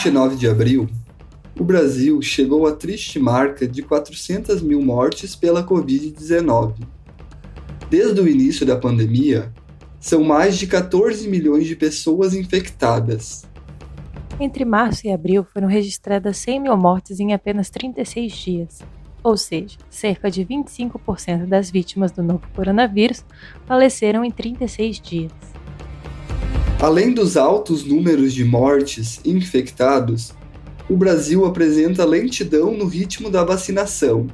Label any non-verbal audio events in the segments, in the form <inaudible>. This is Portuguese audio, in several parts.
dia 29 de abril, o Brasil chegou à triste marca de 400 mil mortes pela Covid-19. Desde o início da pandemia, são mais de 14 milhões de pessoas infectadas. Entre março e abril foram registradas 100 mil mortes em apenas 36 dias, ou seja, cerca de 25% das vítimas do novo coronavírus faleceram em 36 dias. Além dos altos números de mortes e infectados, o Brasil apresenta lentidão no ritmo da vacinação.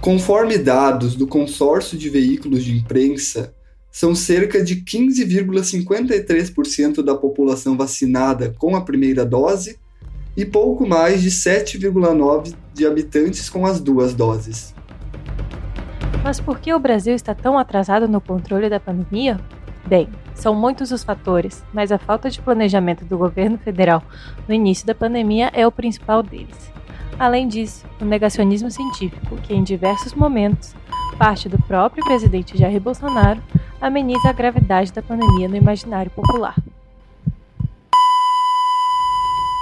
Conforme dados do consórcio de veículos de imprensa, são cerca de 15,53% da população vacinada com a primeira dose e pouco mais de 7,9% de habitantes com as duas doses. Mas por que o Brasil está tão atrasado no controle da pandemia? Bem, são muitos os fatores, mas a falta de planejamento do governo federal no início da pandemia é o principal deles. Além disso, o negacionismo científico, que em diversos momentos parte do próprio presidente Jair Bolsonaro, ameniza a gravidade da pandemia no imaginário popular.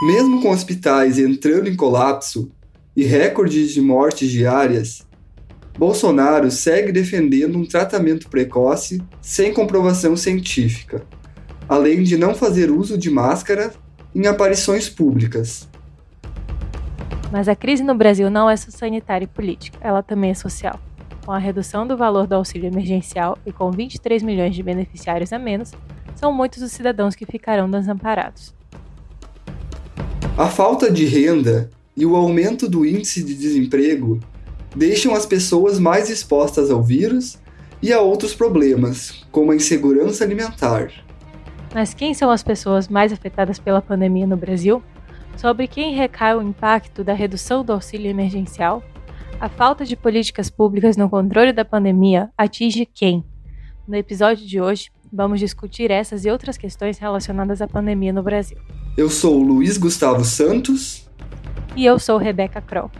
Mesmo com hospitais entrando em colapso e recordes de mortes diárias, Bolsonaro segue defendendo um tratamento precoce sem comprovação científica, além de não fazer uso de máscara em aparições públicas. Mas a crise no Brasil não é só sanitária e política, ela também é social. Com a redução do valor do auxílio emergencial e com 23 milhões de beneficiários a menos, são muitos os cidadãos que ficarão desamparados. A falta de renda e o aumento do índice de desemprego deixam as pessoas mais expostas ao vírus e a outros problemas, como a insegurança alimentar. Mas quem são as pessoas mais afetadas pela pandemia no Brasil? Sobre quem recai o impacto da redução do auxílio emergencial? A falta de políticas públicas no controle da pandemia atinge quem? No episódio de hoje, vamos discutir essas e outras questões relacionadas à pandemia no Brasil. Eu sou o Luiz Gustavo Santos. E eu sou Rebeca Kroll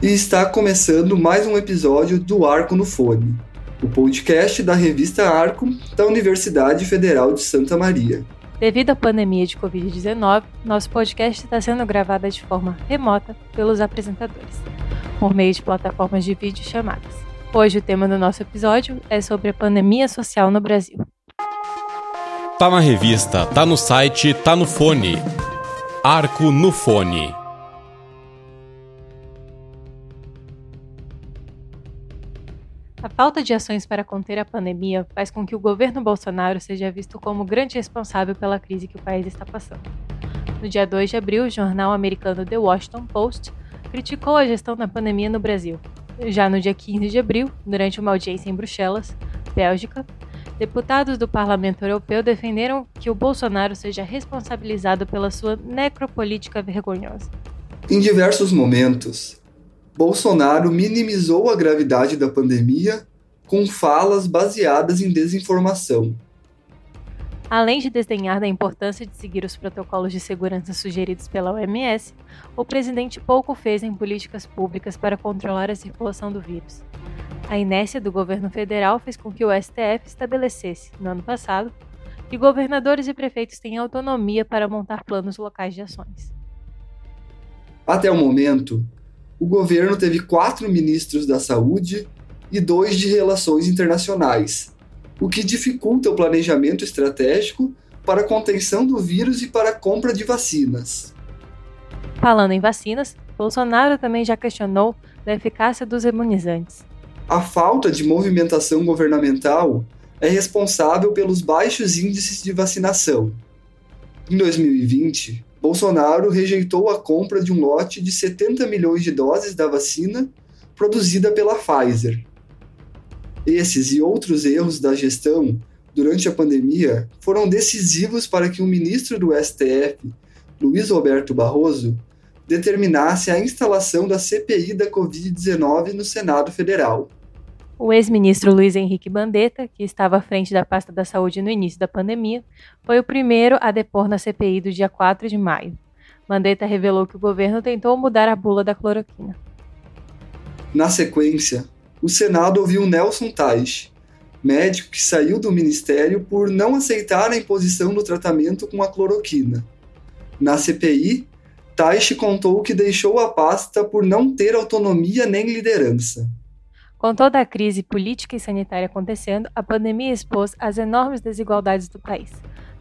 e está começando mais um episódio do Arco no Fone, o podcast da revista Arco da Universidade Federal de Santa Maria. Devido à pandemia de Covid-19, nosso podcast está sendo gravado de forma remota pelos apresentadores, por meio de plataformas de vídeo chamadas. Hoje o tema do nosso episódio é sobre a pandemia social no Brasil. Tá na revista, tá no site, tá no fone. Arco no Fone. A falta de ações para conter a pandemia faz com que o governo Bolsonaro seja visto como grande responsável pela crise que o país está passando. No dia 2 de abril, o jornal americano The Washington Post criticou a gestão da pandemia no Brasil. Já no dia 15 de abril, durante uma audiência em Bruxelas, Bélgica, deputados do Parlamento Europeu defenderam que o Bolsonaro seja responsabilizado pela sua necropolítica vergonhosa. Em diversos momentos, Bolsonaro minimizou a gravidade da pandemia com falas baseadas em desinformação. Além de desdenhar da importância de seguir os protocolos de segurança sugeridos pela OMS, o presidente pouco fez em políticas públicas para controlar a circulação do vírus. A inércia do governo federal fez com que o STF estabelecesse, no ano passado, que governadores e prefeitos têm autonomia para montar planos locais de ações. Até o momento, o governo teve quatro ministros da saúde e dois de relações internacionais, o que dificulta o planejamento estratégico para a contenção do vírus e para a compra de vacinas. Falando em vacinas, Bolsonaro também já questionou da eficácia dos imunizantes. A falta de movimentação governamental é responsável pelos baixos índices de vacinação. Em 2020, Bolsonaro rejeitou a compra de um lote de 70 milhões de doses da vacina produzida pela Pfizer. Esses e outros erros da gestão durante a pandemia foram decisivos para que o ministro do STF, Luiz Roberto Barroso, determinasse a instalação da CPI da Covid-19 no Senado Federal. O ex-ministro Luiz Henrique Bandetta, que estava à frente da pasta da saúde no início da pandemia, foi o primeiro a depor na CPI do dia 4 de maio. Mandetta revelou que o governo tentou mudar a bula da cloroquina. Na sequência, o Senado ouviu Nelson Tais, médico que saiu do ministério por não aceitar a imposição do tratamento com a cloroquina. Na CPI, Taishi contou que deixou a pasta por não ter autonomia nem liderança. Com toda a crise política e sanitária acontecendo, a pandemia expôs as enormes desigualdades do país.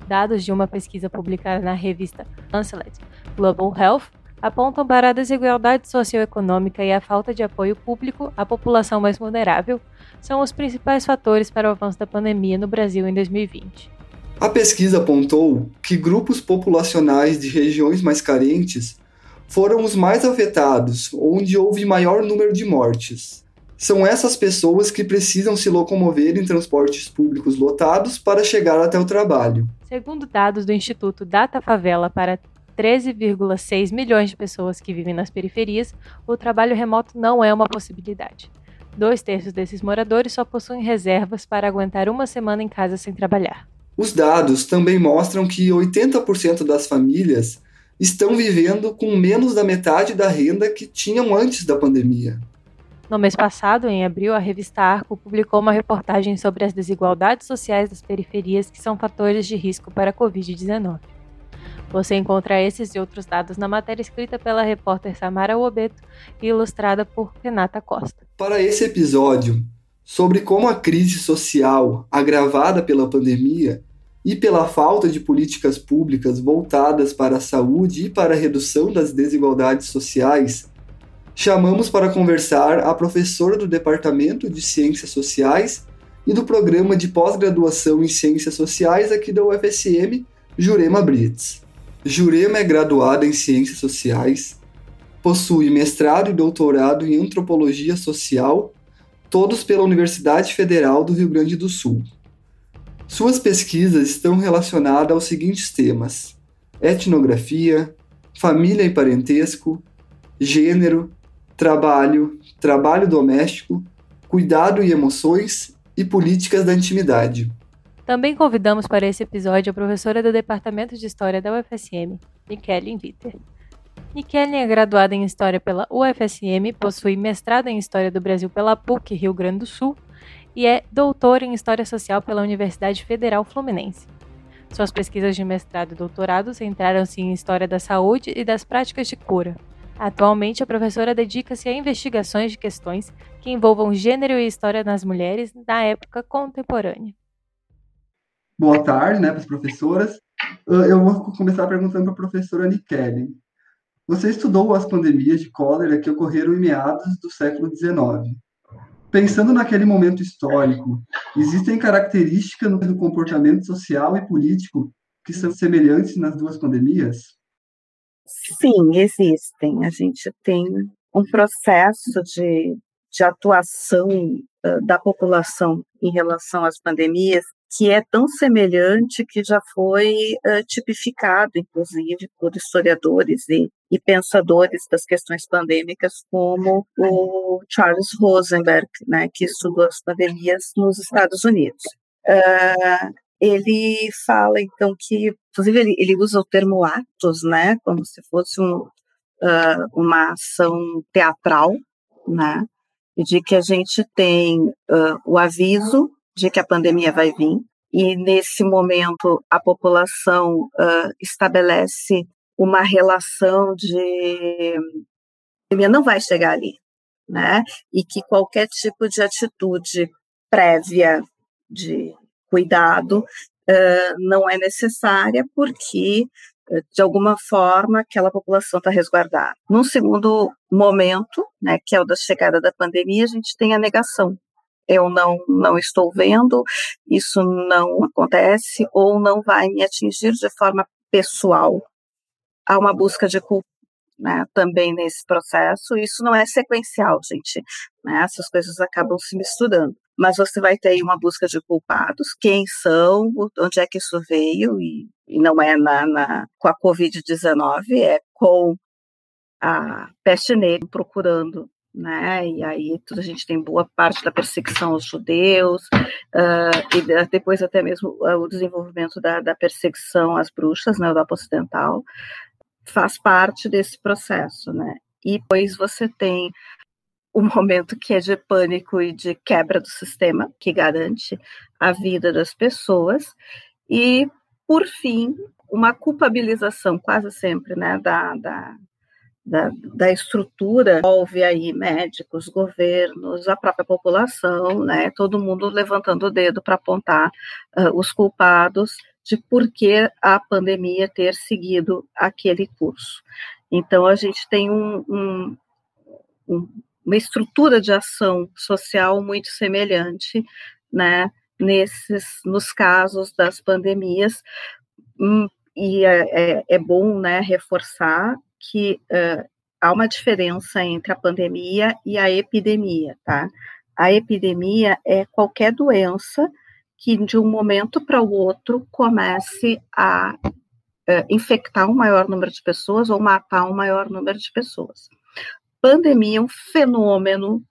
Dados de uma pesquisa publicada na revista Lancet Global Health apontam para a desigualdade socioeconômica e a falta de apoio público à população mais vulnerável são os principais fatores para o avanço da pandemia no Brasil em 2020. A pesquisa apontou que grupos populacionais de regiões mais carentes foram os mais afetados, onde houve maior número de mortes. São essas pessoas que precisam se locomover em transportes públicos lotados para chegar até o trabalho. Segundo dados do Instituto Data Favela para 13,6 milhões de pessoas que vivem nas periferias, o trabalho remoto não é uma possibilidade. Dois terços desses moradores só possuem reservas para aguentar uma semana em casa sem trabalhar. Os dados também mostram que 80% das famílias estão vivendo com menos da metade da renda que tinham antes da pandemia. No mês passado, em abril, a revista Arco publicou uma reportagem sobre as desigualdades sociais das periferias que são fatores de risco para a Covid-19. Você encontra esses e outros dados na matéria escrita pela repórter Samara Obeto e ilustrada por Renata Costa. Para esse episódio, sobre como a crise social agravada pela pandemia e pela falta de políticas públicas voltadas para a saúde e para a redução das desigualdades sociais, chamamos para conversar a professora do Departamento de Ciências Sociais e do Programa de Pós-Graduação em Ciências Sociais aqui da UFSM, Jurema Brits. Jurema é graduada em Ciências Sociais, possui mestrado e doutorado em Antropologia Social, todos pela Universidade Federal do Rio Grande do Sul. Suas pesquisas estão relacionadas aos seguintes temas: etnografia, família e parentesco, gênero, trabalho, trabalho doméstico, cuidado e emoções e políticas da intimidade. Também convidamos para esse episódio a professora do Departamento de História da UFSM, Nikellen Witter. Nikellen é graduada em História pela UFSM, possui mestrado em História do Brasil pela PUC Rio Grande do Sul e é doutora em História Social pela Universidade Federal Fluminense. Suas pesquisas de mestrado e doutorado centraram-se em História da Saúde e das Práticas de Cura. Atualmente, a professora dedica-se a investigações de questões que envolvam gênero e história nas mulheres na época contemporânea boa tarde né, para as professoras. Ah, eu vou começar perguntando para a professora Nikellen. Você estudou as pandemias de cólera que ocorreram em meados do século XIX. Pensando naquele momento histórico, existem características no comportamento social e político que são semelhantes nas duas pandemias? Sim, existem. A gente tem um processo de, de atuação uh, da população em relação às pandemias que é tão semelhante que já foi uh, tipificado, inclusive, por historiadores e, e, pensadores das questões pandêmicas, como o Charles Rosenberg, né, que estudou as pandemias nos Estados Unidos. Uh, ele fala, então, que, inclusive, ele, ele, usa o termo atos, né, como se fosse um, uh, uma ação teatral, né, de que a gente tem o aviso de que a pandemia vai vir, e nesse momento a população uh, estabelece uma relação de a pandemia não vai chegar ali, né? E que qualquer tipo de atitude prévia de cuidado uh, não é necessária porque de alguma forma aquela população está resguardada. Num segundo momento, né, que é o da chegada da pandemia, a gente tem a negação eu não, não estou vendo, isso não acontece ou não vai me atingir de forma pessoal. Há uma busca de culpa né, também nesse processo. Isso não é sequencial, gente. Né, essas coisas acabam se misturando. Mas você vai ter uma busca de culpados, quem são, onde é que isso veio, e, e não é na, na com a Covid-19, é com a peste negra procurando né? E aí a gente tem boa parte da perseguição aos judeus, uh, e depois até mesmo o desenvolvimento da, da perseguição às bruxas, na né, Europa Ocidental, faz parte desse processo, né? E depois você tem o momento que é de pânico e de quebra do sistema, que garante a vida das pessoas, e por fim, uma culpabilização quase sempre, né, da, da, da, da estrutura, envolve aí médicos, governos, a própria população, né, todo mundo levantando o dedo para apontar uh, os culpados de por que a pandemia ter seguido aquele curso. Então, a gente tem um, um, um, uma estrutura de ação social muito semelhante, né, nesses, nos casos das pandemias, hum, e é, é, é bom, né, reforçar que uh, há uma diferença entre a pandemia e a epidemia, tá? A epidemia é qualquer doença que de um momento para o outro comece a uh, infectar um maior número de pessoas ou matar um maior número de pessoas. Pandemia é um fenômeno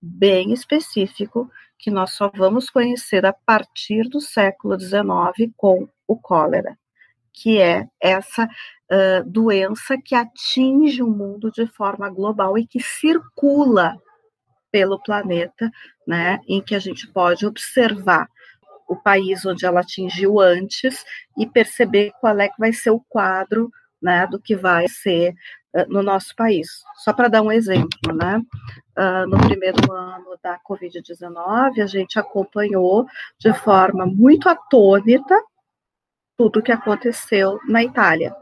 bem específico que nós só vamos conhecer a partir do século XIX com o cólera, que é essa uh, doença que atinge o mundo de forma global e que circula pelo planeta, né, em que a gente pode observar o país onde ela atingiu antes e perceber qual é que vai ser o quadro né, do que vai ser no nosso país. Só para dar um exemplo, né, uh, no primeiro ano da Covid-19, a gente acompanhou de forma muito atônita tudo o que aconteceu na Itália.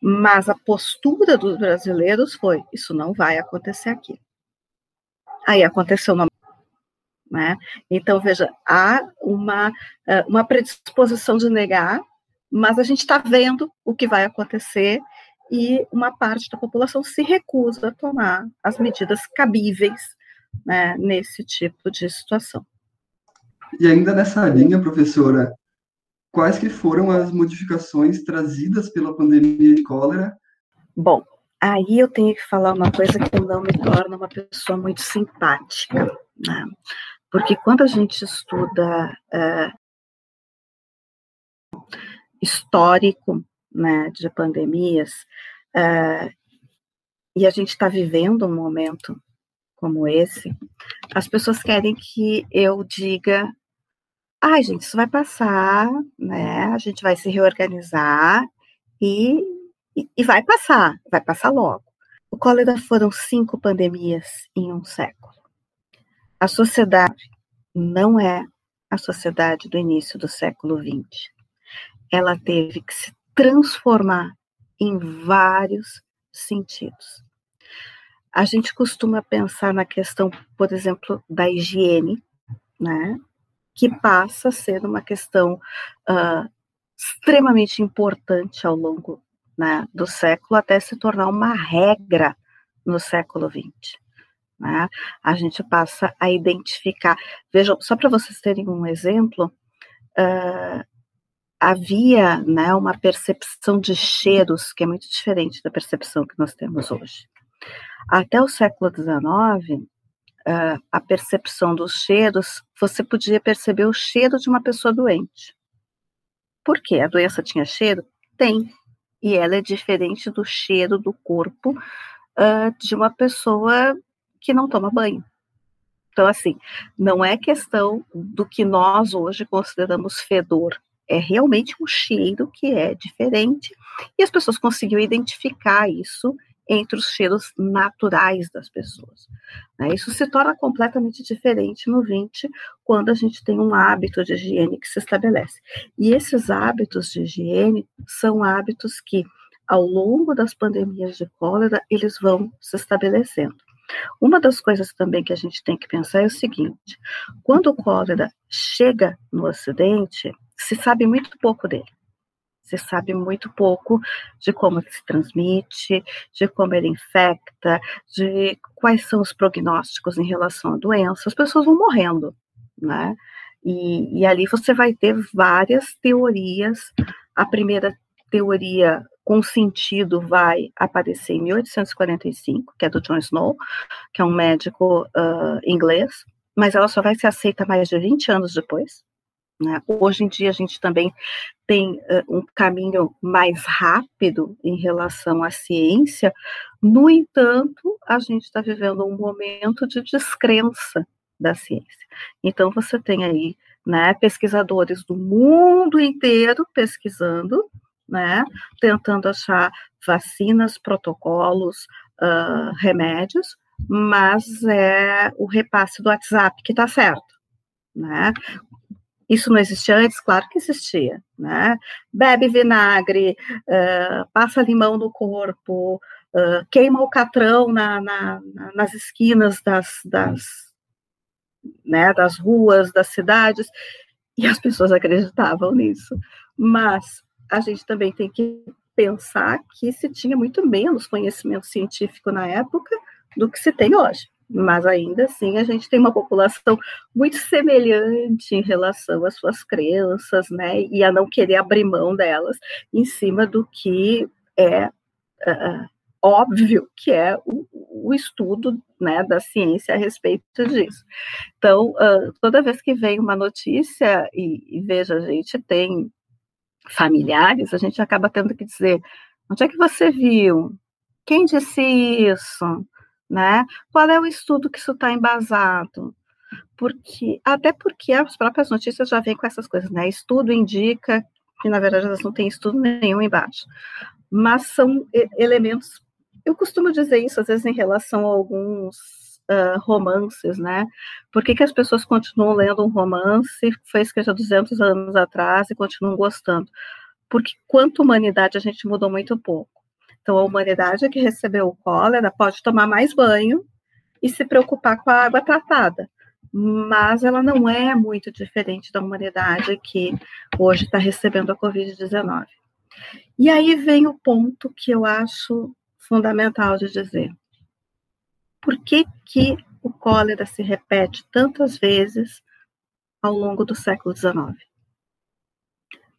Mas a postura dos brasileiros foi: isso não vai acontecer aqui. Aí aconteceu na né? Então, veja, há uma, eh, uma predisposição de negar, mas a gente está vendo o que vai acontecer e uma parte da população se recusa a tomar as medidas cabíveis né, nesse tipo de situação. E ainda nessa linha, professora, quais que foram as modificações trazidas pela pandemia de cólera? Bom, aí eu tenho que falar uma coisa que não me torna uma pessoa muito simpática, né? Porque quando a gente estuda é, histórico né, de pandemias, é, e a gente está vivendo um momento como esse, as pessoas querem que eu diga ai, gente, isso vai passar, né? A gente vai se reorganizar e, e, e vai passar, vai passar logo. O cólera foram cinco pandemias em um século. A sociedade não é a sociedade do início do século XX. Ela teve que se transformar em vários sentidos. A gente costuma pensar na questão, por exemplo, da higiene, né? que passa a ser uma questão uh, extremamente importante ao longo né, do século, até se tornar uma regra no século XX. Né? A gente passa a identificar. Vejam, só para vocês terem um exemplo, uh, havia né, uma percepção de cheiros que é muito diferente da percepção que nós temos hoje. Até o século XIX, uh, a percepção dos cheiros, você podia perceber o cheiro de uma pessoa doente. Por quê? A doença tinha cheiro? Tem. E ela é diferente do cheiro do corpo uh, de uma pessoa que não toma banho. Então, assim, não é questão do que nós hoje consideramos fedor, é realmente um cheiro que é diferente e as pessoas conseguiram identificar isso entre os cheiros naturais das pessoas. Né? Isso se torna completamente diferente no 20, quando a gente tem um hábito de higiene que se estabelece. E esses hábitos de higiene são hábitos que, ao longo das pandemias de cólera, eles vão se estabelecendo. Uma das coisas também que a gente tem que pensar é o seguinte: quando o cólera chega no Ocidente, se sabe muito pouco dele. Você sabe muito pouco de como ele se transmite, de como ele infecta, de quais são os prognósticos em relação à doença. As pessoas vão morrendo, né? E, e ali você vai ter várias teorias. A primeira teoria com sentido vai aparecer em 1845, que é do John Snow, que é um médico uh, inglês, mas ela só vai ser aceita mais de 20 anos depois. Né? Hoje em dia a gente também tem uh, um caminho mais rápido em relação à ciência, no entanto, a gente está vivendo um momento de descrença da ciência. Então você tem aí né, pesquisadores do mundo inteiro pesquisando né, tentando achar vacinas, protocolos, uh, remédios, mas é o repasse do WhatsApp que está certo, né? Isso não existia antes? Claro que existia, né? Bebe vinagre, uh, passa limão no corpo, uh, queima o catrão na, na, nas esquinas das, das, né, das ruas, das cidades, e as pessoas acreditavam nisso. Mas a gente também tem que pensar que se tinha muito menos conhecimento científico na época do que se tem hoje mas ainda assim a gente tem uma população muito semelhante em relação às suas crenças, né, e a não querer abrir mão delas em cima do que é uh, óbvio que é o, o, estudo, né, da ciência a respeito disso. Então, uh, toda vez que vem uma notícia e, e veja a gente tem familiares, a gente acaba tendo que dizer onde é que você viu? Quem disse isso? né? Qual é o estudo que isso está embasado? Porque, até porque as próprias notícias já vêm com essas coisas, né? Estudo indica que, na verdade, elas não têm estudo nenhum embaixo. Mas são elementos. Eu costumo dizer isso, às vezes, em relação a alguns romances, né? Por que, que as pessoas continuam lendo um romance que foi escrito há 200 anos atrás e continuam gostando? Porque, quanto humanidade, a gente mudou muito pouco. Então, a humanidade que recebeu o cólera pode tomar mais banho e se preocupar com a água tratada, mas ela não é muito diferente da humanidade que hoje está recebendo a Covid-19. E aí vem o ponto que eu acho fundamental de dizer. Por que, que o cólera se repete tantas vezes ao longo do século XIX?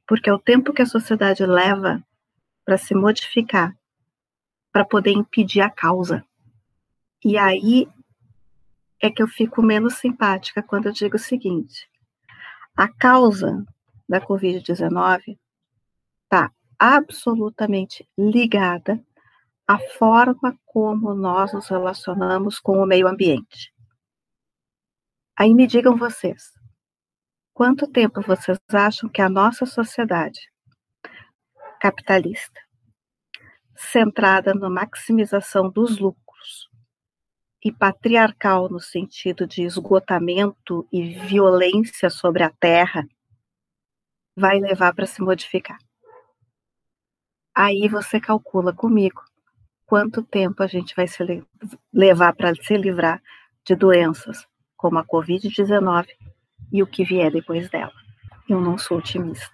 Porque é o tempo que a sociedade leva para se modificar para poder impedir a causa. E aí é que eu fico menos simpática quando eu digo o seguinte: a causa da Covid-19 está absolutamente ligada à forma como nós nos relacionamos com o meio ambiente. Aí me digam vocês, quanto tempo vocês acham que a nossa sociedade capitalista centrada na maximização dos lucros e patriarcal no sentido de esgotamento e violência sobre a terra, vai levar para se modificar. Aí você calcula comigo quanto tempo a gente vai se levar para se livrar de doenças como a Covid-19 e o que vier depois dela. Eu não sou otimista.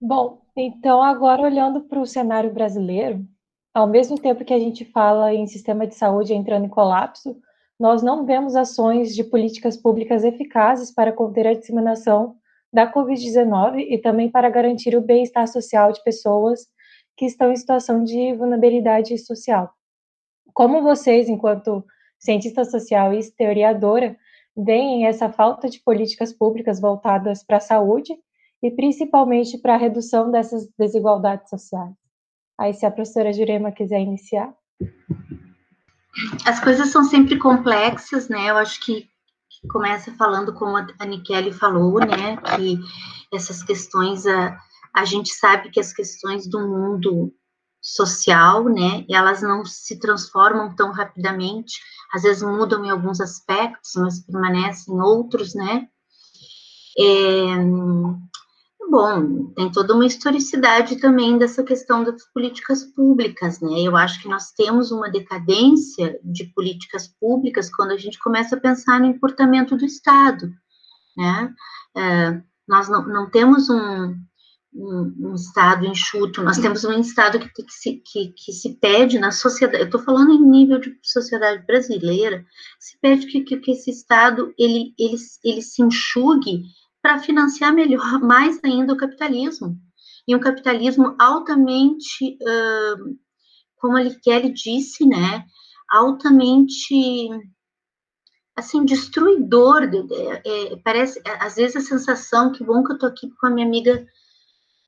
Bom, então agora olhando para o cenário brasileiro, ao mesmo tempo que a gente fala em sistema de saúde entrando em colapso, nós não vemos ações de políticas públicas eficazes para conter a disseminação da Covid-19 e também para garantir o bem-estar social de pessoas que estão em situação de vulnerabilidade social. Como vocês, enquanto cientista social e historiadora, veem essa falta de políticas públicas voltadas para a saúde e principalmente para a redução dessas desigualdades sociais. Aí, se a professora Jurema quiser iniciar. As coisas são sempre complexas, né? Eu acho que começa falando como a Nikele falou, né? Que essas questões, a, a gente sabe que as questões do mundo social, né? Elas não se transformam tão rapidamente, às vezes mudam em alguns aspectos, mas permanecem em outros, né? É, bom, tem toda uma historicidade também dessa questão das políticas públicas, né? Eu acho que nós temos uma decadência de políticas públicas quando a gente começa a pensar no importamento do Estado, né? É, nós não, não temos um, um, um, Estado enxuto, nós temos um Estado que, que, se, que, que se pede na sociedade, eu estou falando em nível de sociedade brasileira, se pede que, que, que esse Estado, ele, ele, ele se enxugue para financiar melhor, mais ainda o capitalismo. E um capitalismo altamente, uh, como a Kelly disse, né, altamente, assim, destruidor. É, é, parece, às vezes, a sensação, que bom que eu estou aqui com a minha amiga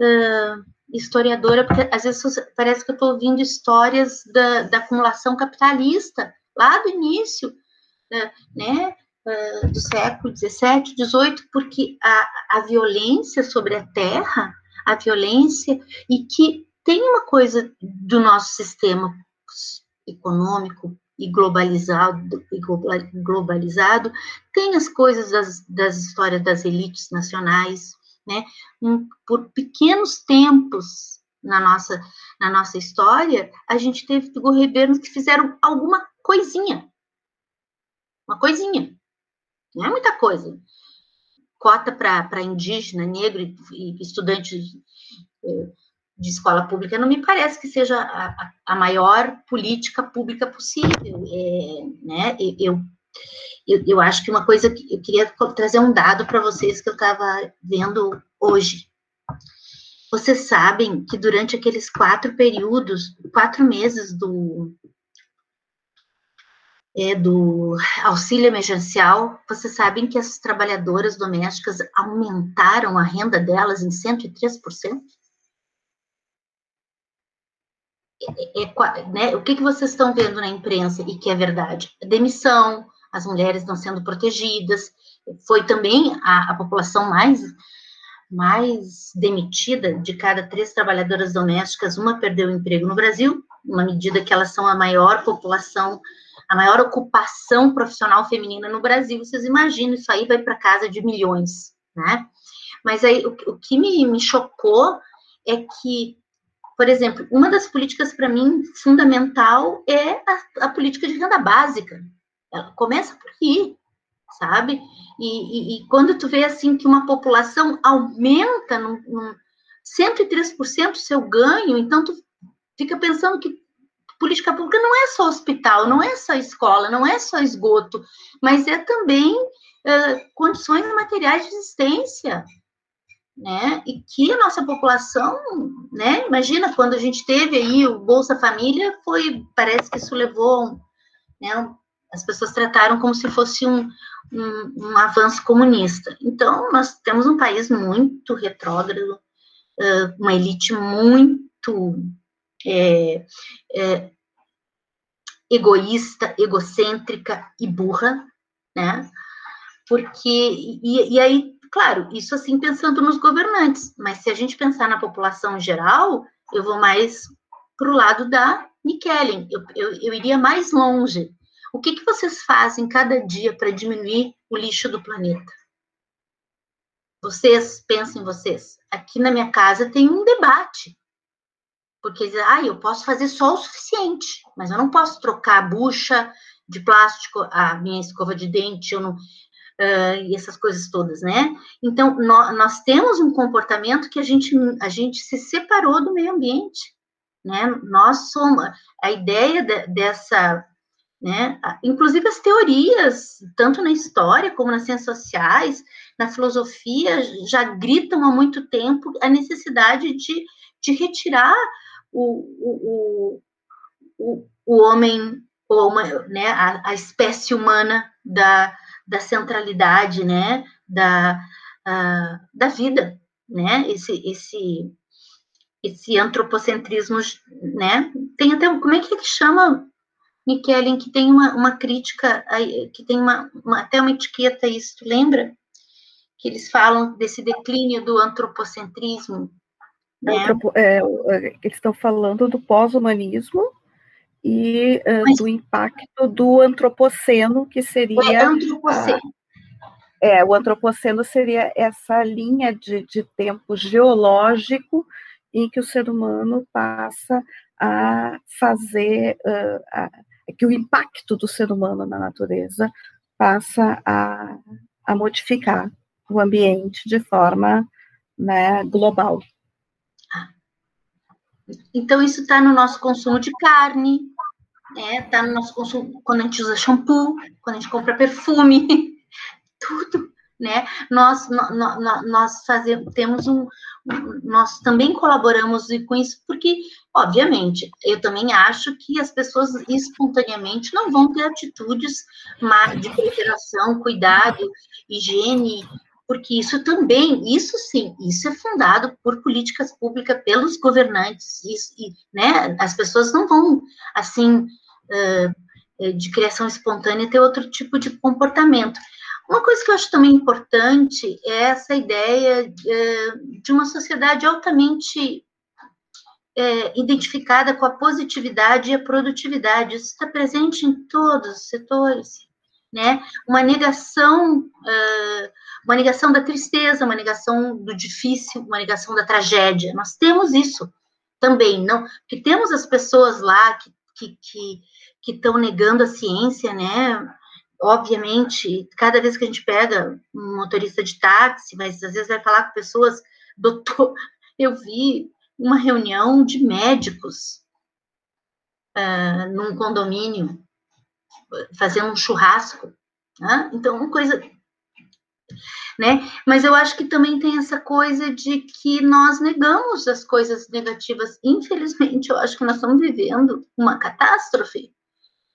uh, historiadora, porque às vezes parece que eu estou ouvindo histórias da, da acumulação capitalista, lá do início, uh, né, do século XVII, XVIII, porque a, a violência sobre a terra, a violência e que tem uma coisa do nosso sistema econômico e globalizado, e globalizado tem as coisas das, das histórias das elites nacionais, né? Um, por pequenos tempos na nossa, na nossa história, a gente teve governos que fizeram alguma coisinha. Uma coisinha. Não é muita coisa. Cota para indígena, negro e, e estudante eh, de escola pública não me parece que seja a, a maior política pública possível. É, né? Eu, eu, eu acho que uma coisa que eu queria trazer um dado para vocês que eu estava vendo hoje. Vocês sabem que durante aqueles quatro períodos, quatro meses do, é, do auxílio emergencial, vocês sabem que as trabalhadoras domésticas aumentaram a renda delas em 103%? É, é, né, o que, que vocês estão vendo na imprensa e que é verdade? Demissão, as mulheres estão sendo protegidas, foi também a, a população mais mais demitida, de cada três trabalhadoras domésticas, uma perdeu o emprego no Brasil, uma medida que elas são a maior população, a maior ocupação profissional feminina no Brasil. Vocês imaginam, isso aí vai para casa de milhões, né? Mas aí, o, o que me, me chocou é que, por exemplo, uma das políticas para mim fundamental é a, a política de renda básica. Ela começa por aí, sabe? E, e, e, quando tu vê assim que uma população aumenta num, num 103% do seu ganho, então tu fica pensando que política pública não é só hospital, não é só escola, não é só esgoto, mas é também uh, condições materiais de existência, né? E que a nossa população, né? Imagina quando a gente teve aí o Bolsa Família, foi parece que isso levou, né? As pessoas trataram como se fosse um, um, um avanço comunista. Então, nós temos um país muito retrógrado, uma elite muito é, é, egoísta, egocêntrica e burra, né? Porque, e, e, aí, claro, isso assim pensando nos governantes, mas se a gente pensar na população geral, eu vou mais para o lado da Nikellen, eu, eu, eu iria mais longe. O que, que vocês fazem cada dia para diminuir o lixo do planeta? Vocês, pensem vocês. Aqui na minha casa tem um debate. Porque ah, eu posso fazer só o suficiente, mas eu não posso trocar a bucha de plástico, a minha escova de dente, eu não, uh, e essas coisas todas, né? Então, nós, nós temos um comportamento que a gente, a gente se separou do meio ambiente, né? Nós somos, a ideia de, dessa né? Inclusive as teorias, tanto na história como nas ciências sociais, na filosofia, já gritam há muito tempo a necessidade de, de retirar o, o, o, o homem, ou uma, né, a, a espécie humana da, da centralidade, né, da, da vida, né, esse, esse, esse antropocentrismo, né, tem até, como é que chama Michelen, que tem uma, uma crítica, que tem uma, uma, até uma etiqueta isso, tu lembra? Que eles falam desse declínio do antropocentrismo. Né? É, eles estão falando do pós-humanismo e uh, Mas, do impacto do antropoceno, que seria. É, antropoceno. é, o antropoceno seria essa linha de, de tempo geológico em que o ser humano passa a fazer, uh, a, é que o impacto do ser humano na natureza passa a, a modificar o ambiente de forma né, global. Então, isso está no nosso consumo de carne, está né, no nosso consumo quando a gente usa shampoo, quando a gente compra perfume, <laughs> tudo né? Nós, nós, nós fazemos, temos um, nós também colaboramos com isso, porque, obviamente, eu também acho que as pessoas espontaneamente não vão ter atitudes de preservação, cuidado, higiene, porque isso também, isso sim, isso é fundado por políticas públicas pelos governantes, isso, e, né? As pessoas não vão, assim, de criação espontânea ter outro tipo de comportamento. Uma coisa que eu acho também importante é essa ideia é, de uma sociedade altamente é, identificada com a positividade e a produtividade. Isso está presente em todos os setores, né? Uma negação, uh, uma negação da tristeza, uma negação do difícil, uma negação da tragédia. Nós temos isso também, não? Que temos as pessoas lá que que que estão negando a ciência, né? Obviamente, cada vez que a gente pega um motorista de táxi, mas às vezes vai falar com pessoas, doutor, <laughs> eu vi uma reunião de médicos uh, num condomínio, fazendo um churrasco. Né? Então, uma coisa. Né? Mas eu acho que também tem essa coisa de que nós negamos as coisas negativas. Infelizmente, eu acho que nós estamos vivendo uma catástrofe.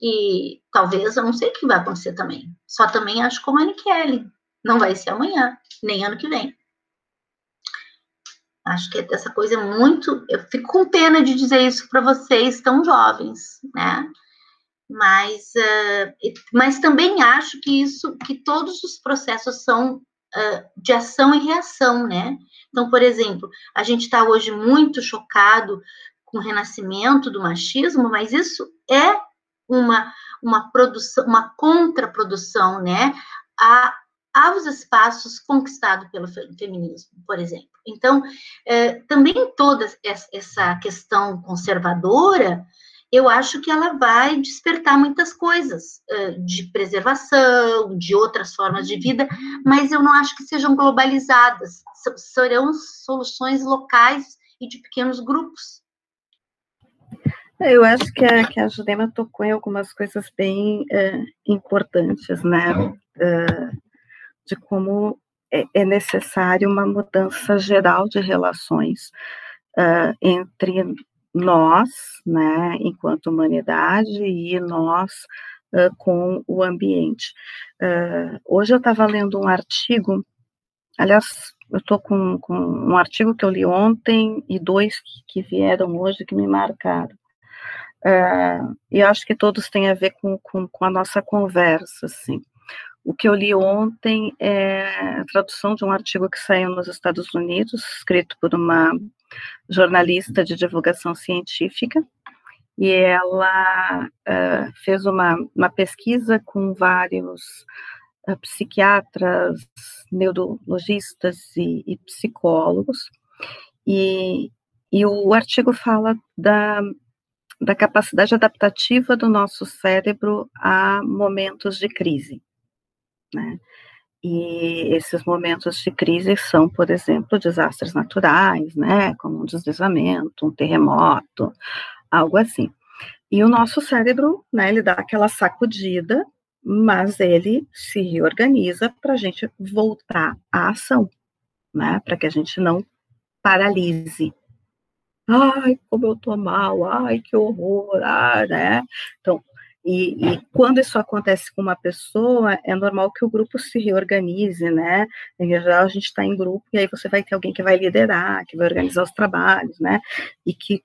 E talvez, eu não sei o que vai acontecer também. Só também acho como a Kelly. Não vai ser amanhã, nem ano que vem. Acho que essa coisa é muito. Eu fico com pena de dizer isso para vocês tão jovens, né? Mas, uh, mas também acho que isso, que todos os processos são uh, de ação e reação, né? Então, por exemplo, a gente está hoje muito chocado com o renascimento do machismo, mas isso é uma, uma produção, uma contraprodução, né? A, aos espaços conquistados pelo feminismo, por exemplo. Então, é, também toda essa questão conservadora, eu acho que ela vai despertar muitas coisas é, de preservação, de outras formas de vida, mas eu não acho que sejam globalizadas, serão soluções locais e de pequenos grupos. Eu acho que a, que a Jurema tocou em algumas coisas bem é, importantes, né? É, de como é, é necessário uma mudança geral de relações entre nós, né, enquanto humanidade, e nós com o ambiente. Hoje eu estava lendo um artigo, aliás, eu estou com, com, um artigo que eu li ontem e dois que, que vieram hoje que me marcaram. Uh, e acho que todos têm a ver com, com, com a nossa conversa, assim. O que eu li ontem é a tradução de um artigo que saiu nos Estados Unidos, escrito por uma jornalista de divulgação científica, e ela uh, fez uma, uma pesquisa com vários uh, psiquiatras, neurologistas e, e psicólogos, e, e o artigo fala da, da capacidade adaptativa do nosso cérebro a momentos de crise né? E esses momentos de crise são, por exemplo, desastres naturais, né, como um deslizamento, um terremoto, algo assim. E o nosso cérebro, né, ele dá aquela sacudida, mas ele se reorganiza para a gente voltar à ação, né, para que a gente não paralise. Ai, como eu tô mal, ai, que horror, ah, né? Então, e, e, quando isso acontece com uma pessoa, é normal que o grupo se reorganize, né? Em geral, a gente está em grupo e aí você vai ter alguém que vai liderar, que vai organizar os trabalhos, né? E que,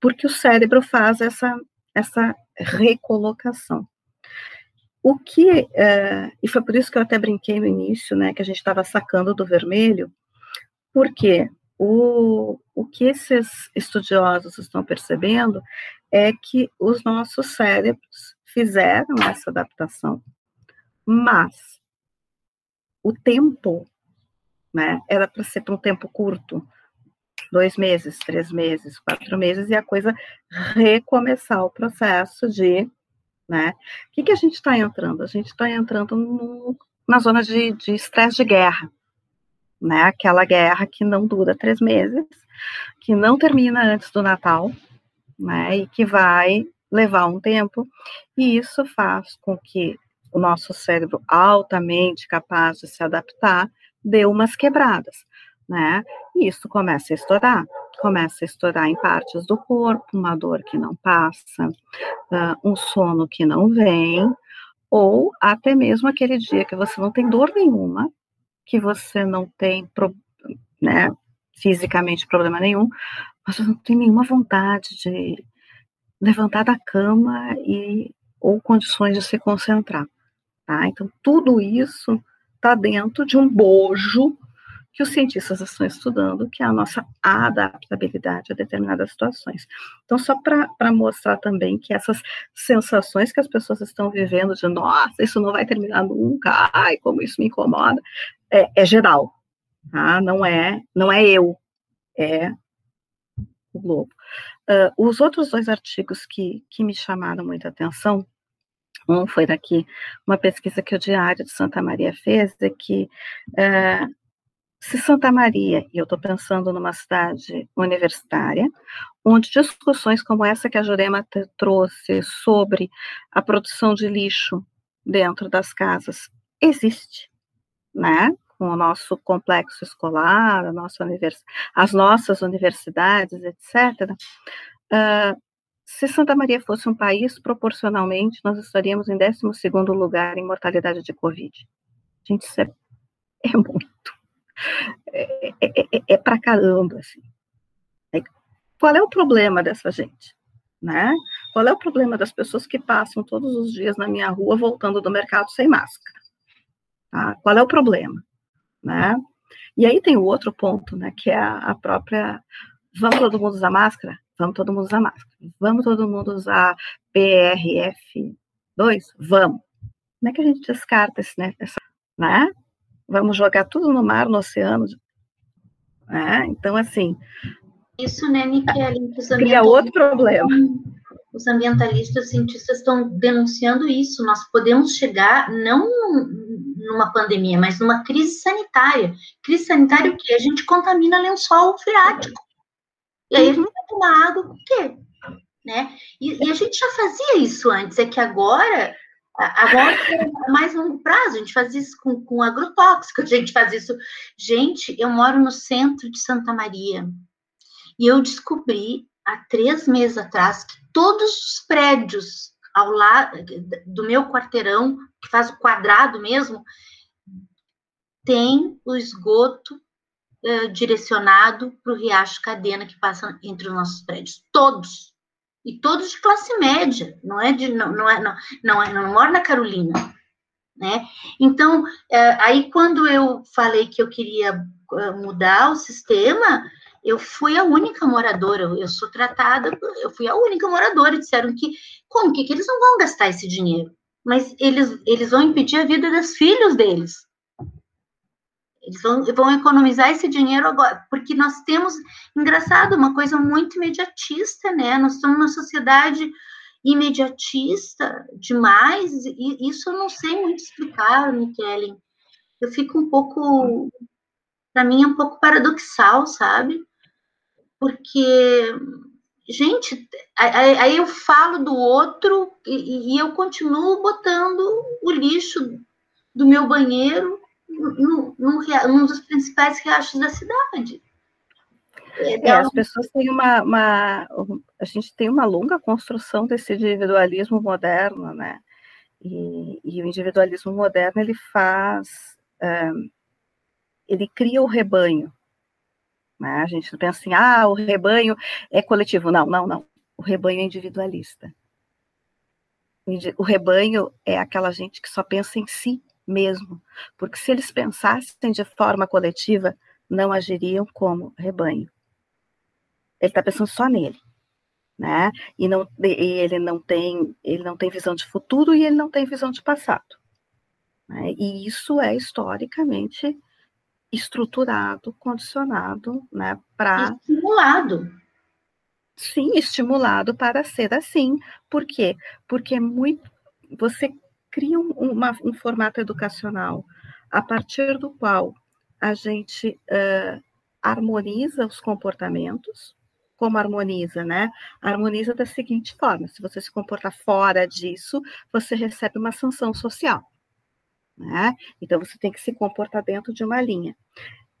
porque o cérebro faz essa, essa recolocação. O que, é, e foi por isso que eu até brinquei no início, né, que a gente estava sacando do vermelho, porque o, o que esses estudiosos estão percebendo é que os nossos cérebros fizeram essa adaptação, mas o tempo, né, era para ser para um tempo curto, dois meses, três meses, quatro meses, e a coisa recomeçar o processo de, né, o que, que a gente está entrando? A gente está entrando no, na zona de estresse de, de guerra, né, aquela guerra que não dura três meses, que não termina antes do Natal, né, e que vai levar um tempo, e isso faz com que o nosso cérebro altamente capaz de se adaptar dê umas quebradas, né? E isso começa a estourar, começa a estourar em partes do corpo, uma dor que não passa, uh, um sono que não vem, ou até mesmo aquele dia que você não tem dor nenhuma, que você não tem, né, fisicamente problema nenhum, mas você não tem nenhuma vontade de levantar da cama e ou condições de se concentrar, tá? Então tudo isso está dentro de um bojo que os cientistas estão estudando, que é a nossa adaptabilidade a determinadas situações. Então, só para mostrar também que essas sensações que as pessoas estão vivendo de, nossa, isso não vai terminar nunca, ai, como isso me incomoda, é, é geral, tá? Não é, não é eu, é o globo. Uh, os outros dois artigos que, que me chamaram muita atenção, um foi daqui, uma pesquisa que o Diário de Santa Maria fez, é que uh, se Santa Maria, e eu estou pensando numa cidade universitária, onde discussões como essa que a Jurema trouxe sobre a produção de lixo dentro das casas existe, né? Com o nosso complexo escolar, a nossa univers... as nossas universidades, etc. Uh, ah, se Santa Maria fosse um país, proporcionalmente, nós estaríamos em 12 lugar em mortalidade de Covid. Gente, isso é, é muito é, é, é, é pra caramba, assim. Qual é o problema dessa gente? Né? Qual é o problema das pessoas que passam todos os dias na minha rua voltando do mercado sem máscara? Tá? Qual é o problema? Né? E aí tem o outro ponto, né, que é a, própria vamos todo mundo usar máscara? Vamos todo mundo usar máscara. Vamos todo mundo usar PRF2? Vamos. Como é que a gente descarta esse, né, essa, né? Vamos jogar tudo no mar, no oceano. É, então, assim. Isso, né, Nikele? Cria outro problema. Os ambientalistas, os cientistas estão denunciando isso. Nós podemos chegar, não numa pandemia, mas numa crise sanitária. Crise sanitária o quê? A gente contamina lençol freático. E aí a gente vai tomar água por quê? Né? E, e, a gente já fazia isso antes, é que agora Agora é mais longo prazo, a gente faz isso com, com agrotóxico, a gente faz isso. Gente, eu moro no centro de Santa Maria e eu descobri há três meses atrás que todos os prédios ao lado do meu quarteirão, que faz o quadrado mesmo, tem o esgoto uh, direcionado para o Riacho Cadena que passa entre os nossos prédios. Todos e todos de classe média, não é de não, não é não, não, é, não mora na Carolina, né? Então, é, aí quando eu falei que eu queria é, mudar o sistema, eu fui a única moradora, eu sou tratada, eu fui a única moradora, disseram que como que, que eles não vão gastar esse dinheiro? Mas eles, eles vão impedir a vida dos filhos deles. Eles vão, vão economizar esse dinheiro agora, porque nós temos, engraçado, uma coisa muito imediatista, né? Nós estamos numa sociedade imediatista demais, e isso eu não sei muito explicar, Michele. Eu fico um pouco, para mim é um pouco paradoxal, sabe? Porque, gente, aí eu falo do outro e, e eu continuo botando o lixo do meu banheiro num, num, dos principais riachos da cidade. É, é as pessoas têm uma, uma, A gente tem uma longa construção desse individualismo moderno, né? E, e o individualismo moderno ele faz. É, ele cria o rebanho. Né? A gente pensa assim, ah, o rebanho é coletivo. Não, não, não. O rebanho é individualista. O rebanho é aquela gente que só pensa em si mesmo, porque se eles pensassem de forma coletiva, não agiriam como rebanho. Ele está pensando só nele, né? E, não, e ele não tem, ele não tem visão de futuro e ele não tem visão de passado. Né? E isso é historicamente estruturado, condicionado, né? Para estimulado. Sim, estimulado para ser assim. Por quê? Porque é muito você cria um, uma, um formato educacional a partir do qual a gente uh, harmoniza os comportamentos, como harmoniza, né? Harmoniza da seguinte forma: se você se comportar fora disso, você recebe uma sanção social. Né? Então você tem que se comportar dentro de uma linha.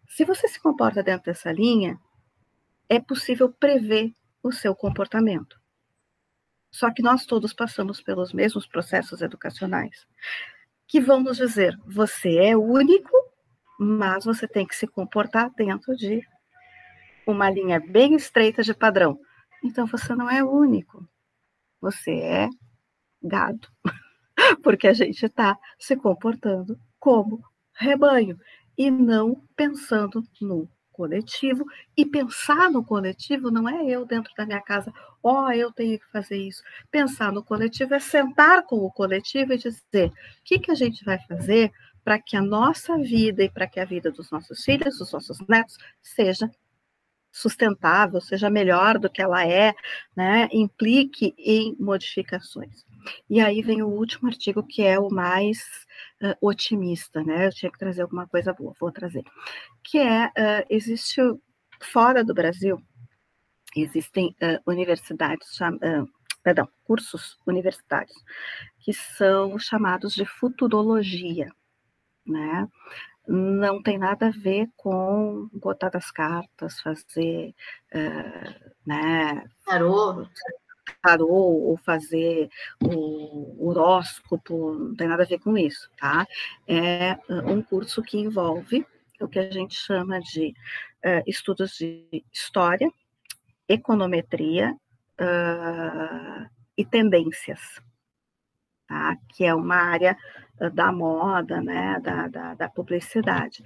Se você se comporta dentro dessa linha, é possível prever o seu comportamento. Só que nós todos passamos pelos mesmos processos educacionais, que vão nos dizer: você é único, mas você tem que se comportar dentro de uma linha bem estreita de padrão. Então você não é único, você é gado, porque a gente está se comportando como rebanho e não pensando no coletivo. E pensar no coletivo não é eu dentro da minha casa, ó, oh, eu tenho que fazer isso. Pensar no coletivo é sentar com o coletivo e dizer o que, que a gente vai fazer para que a nossa vida e para que a vida dos nossos filhos, dos nossos netos, seja sustentável, seja melhor do que ela é, né, implique em modificações. E aí vem o último artigo, que é o mais uh, otimista, né? Eu tinha que trazer alguma coisa boa, vou trazer. Que é, uh, existe, fora do Brasil, existem uh, universidades, perdão, cursos universitários, que são chamados de futurologia, né? não tem nada a ver com botar das cartas, fazer, né? Tarô. Tarô ou fazer o horóscopo, não tem nada a ver com isso, tá? É um curso que envolve o que a gente chama de uh, estudos de história, econometria uh, e tendências, tá? Que é uma área da moda, né, da, da, da publicidade,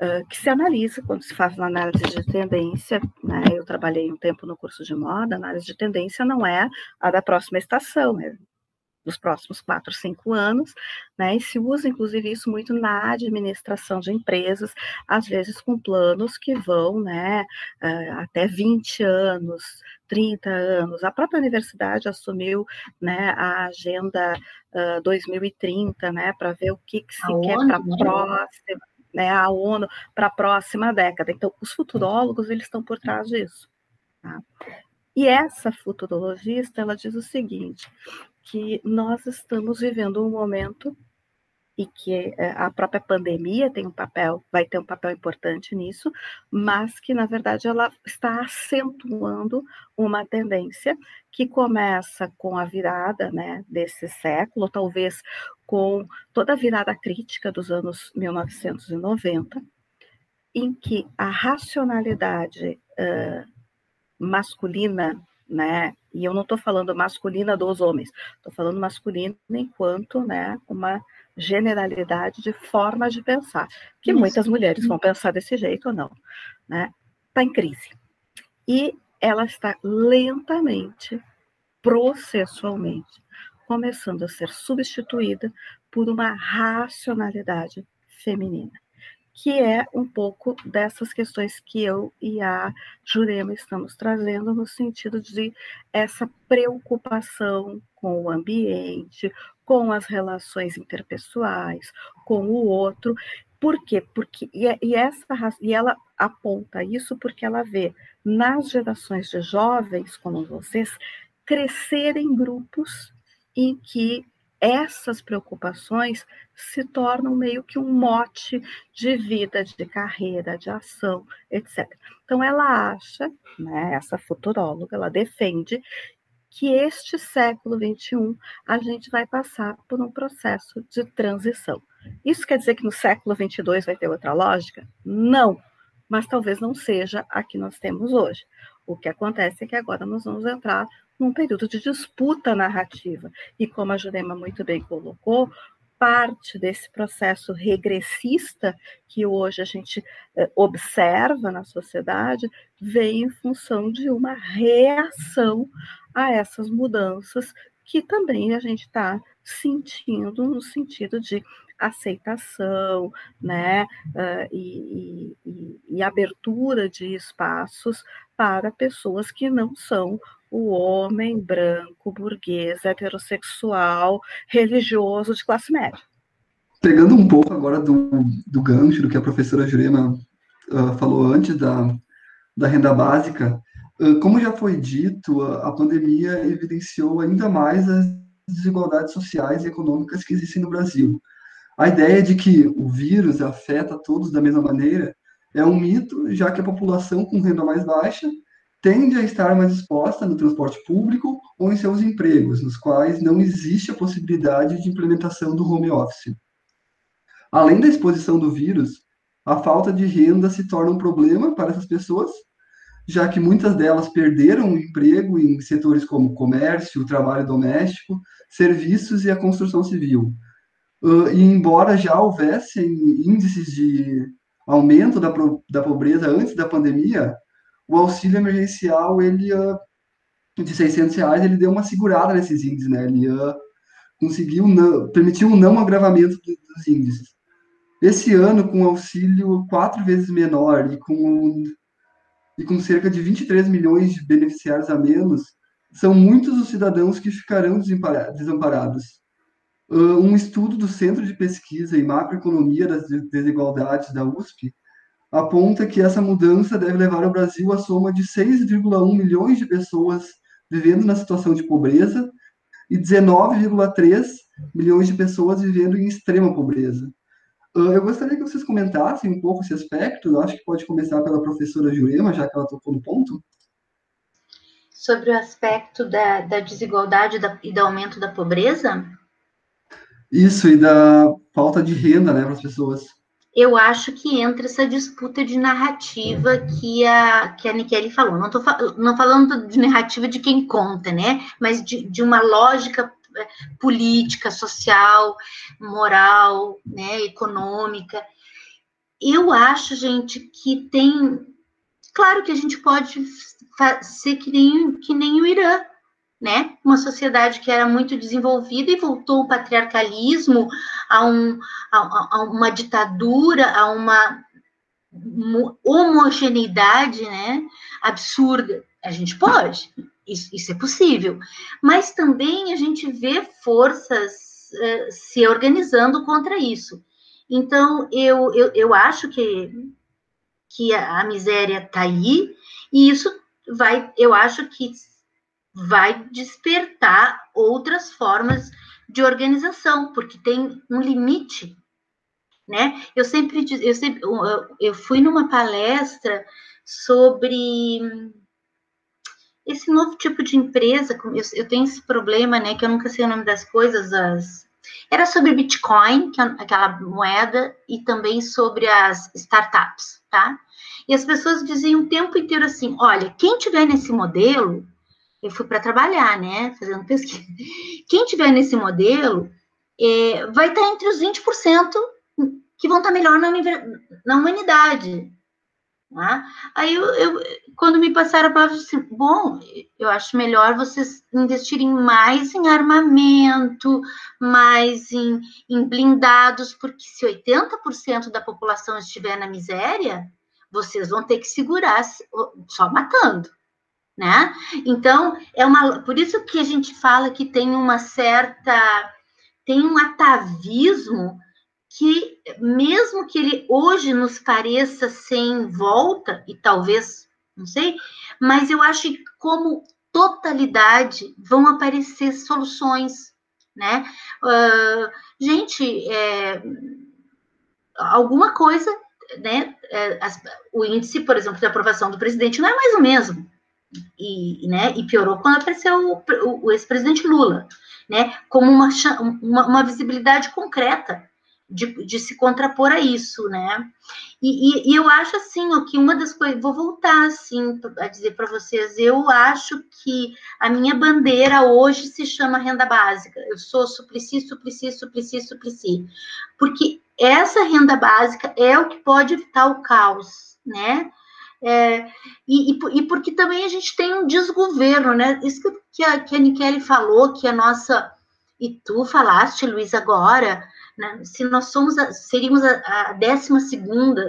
uh, que se analisa quando se faz uma análise de tendência. Né, eu trabalhei um tempo no curso de moda, análise de tendência não é a da próxima estação, é dos próximos quatro, cinco anos, né? E se usa, inclusive, isso muito na administração de empresas, às vezes com planos que vão, né, até 20 anos, 30 anos. A própria universidade assumiu, né, a agenda uh, 2030, né, para ver o que, que se a quer para a né? próxima, né, a ONU para a próxima década. Então, os futurólogos eles estão por trás disso. Tá? E essa futurologista, ela diz o seguinte, que nós estamos vivendo um momento e que é, a própria pandemia tem um papel, vai ter um papel importante nisso, mas que na verdade ela está acentuando uma tendência que começa com a virada, né, desse século, talvez com toda a virada crítica dos anos 1990, em que a racionalidade uh, masculina né? E eu não estou falando masculina dos homens, estou falando masculina enquanto, né, uma generalidade de forma de pensar, que Isso. muitas mulheres vão pensar desse jeito ou não, né? Está em crise. E ela está lentamente, processualmente, começando a ser substituída por uma racionalidade feminina que é um pouco dessas questões que eu e a Jurema estamos trazendo no sentido de essa preocupação com o ambiente, com as relações interpessoais, com o outro. Por quê? Porque e, e essa e ela aponta isso porque ela vê nas gerações de jovens como vocês crescerem grupos em que essas preocupações se tornam meio que um mote de vida, de carreira, de ação, etc. Então, ela acha, né, essa futuróloga, ela defende que este século XXI a gente vai passar por um processo de transição. Isso quer dizer que no século XXII vai ter outra lógica? Não, mas talvez não seja a que nós temos hoje. O que acontece é que agora nós vamos entrar num período de disputa narrativa. E como a Jurema muito bem colocou, parte desse processo regressista que hoje a gente eh, observa na sociedade vem em função de uma reação a essas mudanças que também a gente está sentindo no sentido de aceitação, né, uh, e, e, e, abertura de espaços para pessoas que não são o homem branco, burguês, heterossexual, religioso de classe média. Pegando um pouco agora do, do gancho do que a professora Jurema uh, falou antes da, da renda básica, uh, como já foi dito, a, a pandemia evidenciou ainda mais as desigualdades sociais e econômicas que existem no Brasil. A ideia de que o vírus afeta todos da mesma maneira é um mito, já que a população com renda mais baixa tende a estar mais exposta no transporte público ou em seus empregos, nos quais não existe a possibilidade de implementação do home office. Além da exposição do vírus, a falta de renda se torna um problema para essas pessoas, já que muitas delas perderam o emprego em setores como comércio, trabalho doméstico, serviços e a construção civil. Uh, e embora já houvesse índices de aumento da, da pobreza antes da pandemia, o auxílio emergencial ele uh, de 600 reais ele deu uma segurada nesses índices, né? Ele uh, conseguiu não, permitiu um não agravamento dos índices. Esse ano, com auxílio quatro vezes menor e com, e com cerca de 23 milhões de beneficiários a menos, são muitos os cidadãos que ficarão desamparados. Uh, um estudo do Centro de Pesquisa e Macroeconomia das Desigualdades da USP aponta que essa mudança deve levar o Brasil à soma de 6,1 milhões de pessoas vivendo na situação de pobreza e 19,3 milhões de pessoas vivendo em extrema pobreza. Uh, eu gostaria que vocês comentassem um pouco esse aspecto. Eu acho que pode começar pela professora Jurema, já que ela tocou no ponto sobre o aspecto da, da desigualdade da, e do aumento da pobreza? Isso, e da falta de renda né, para as pessoas. Eu acho que entra essa disputa de narrativa que a, que a Nikele falou. Não estou não falando de narrativa de quem conta, né? Mas de, de uma lógica é, política, social, moral, né, econômica. Eu acho, gente, que tem. Claro que a gente pode ser que nem, que nem o Irã, né? Uma sociedade que era muito desenvolvida e voltou ao patriarcalismo, a, um, a, a uma ditadura, a uma homogeneidade, né? Absurda. A gente pode, isso, isso é possível, mas também a gente vê forças uh, se organizando contra isso. Então, eu, eu, eu acho que, que a, a miséria está aí, e isso vai, eu acho que vai despertar outras formas de organização, porque tem um limite, né? Eu sempre, eu sempre, eu fui numa palestra sobre esse novo tipo de empresa, eu, tenho esse problema, né, que eu nunca sei o nome das coisas, as, era sobre Bitcoin, que é aquela moeda, e também sobre as startups, tá? E as pessoas diziam o tempo inteiro assim: olha, quem tiver nesse modelo, eu fui para trabalhar, né, fazendo pesquisa. Quem tiver nesse modelo é, vai estar entre os 20% que vão estar melhor na, na humanidade. Tá? Aí eu, eu, quando me passaram a palavra, eu disse, bom, eu acho melhor vocês investirem mais em armamento, mais em, em blindados, porque se 80% da população estiver na miséria, vocês vão ter que segurar só matando, né? Então, é uma, por isso que a gente fala que tem uma certa, tem um atavismo que, mesmo que ele hoje nos pareça sem volta, e talvez, não sei, mas eu acho que como totalidade vão aparecer soluções, né? Uh, gente, é, alguma coisa né, é, as, o índice, por exemplo, de aprovação do presidente não é mais o mesmo. E, né, e piorou quando apareceu o, o, o ex-presidente Lula, né, como uma, uma, uma visibilidade concreta de, de, se contrapor a isso, né? E, e, e, eu acho assim, ó, que uma das coisas, vou voltar assim a dizer para vocês, eu acho que a minha bandeira hoje se chama renda básica. Eu sou suplici, suplici, suplici, suplici, porque essa renda básica é o que pode evitar o caos, né? É, e, e, e, porque também a gente tem um desgoverno, né? Isso que a, que a Nikele falou, que a nossa. E tu falaste, Luiz, agora, né? se nós somos a, seríamos a, a 12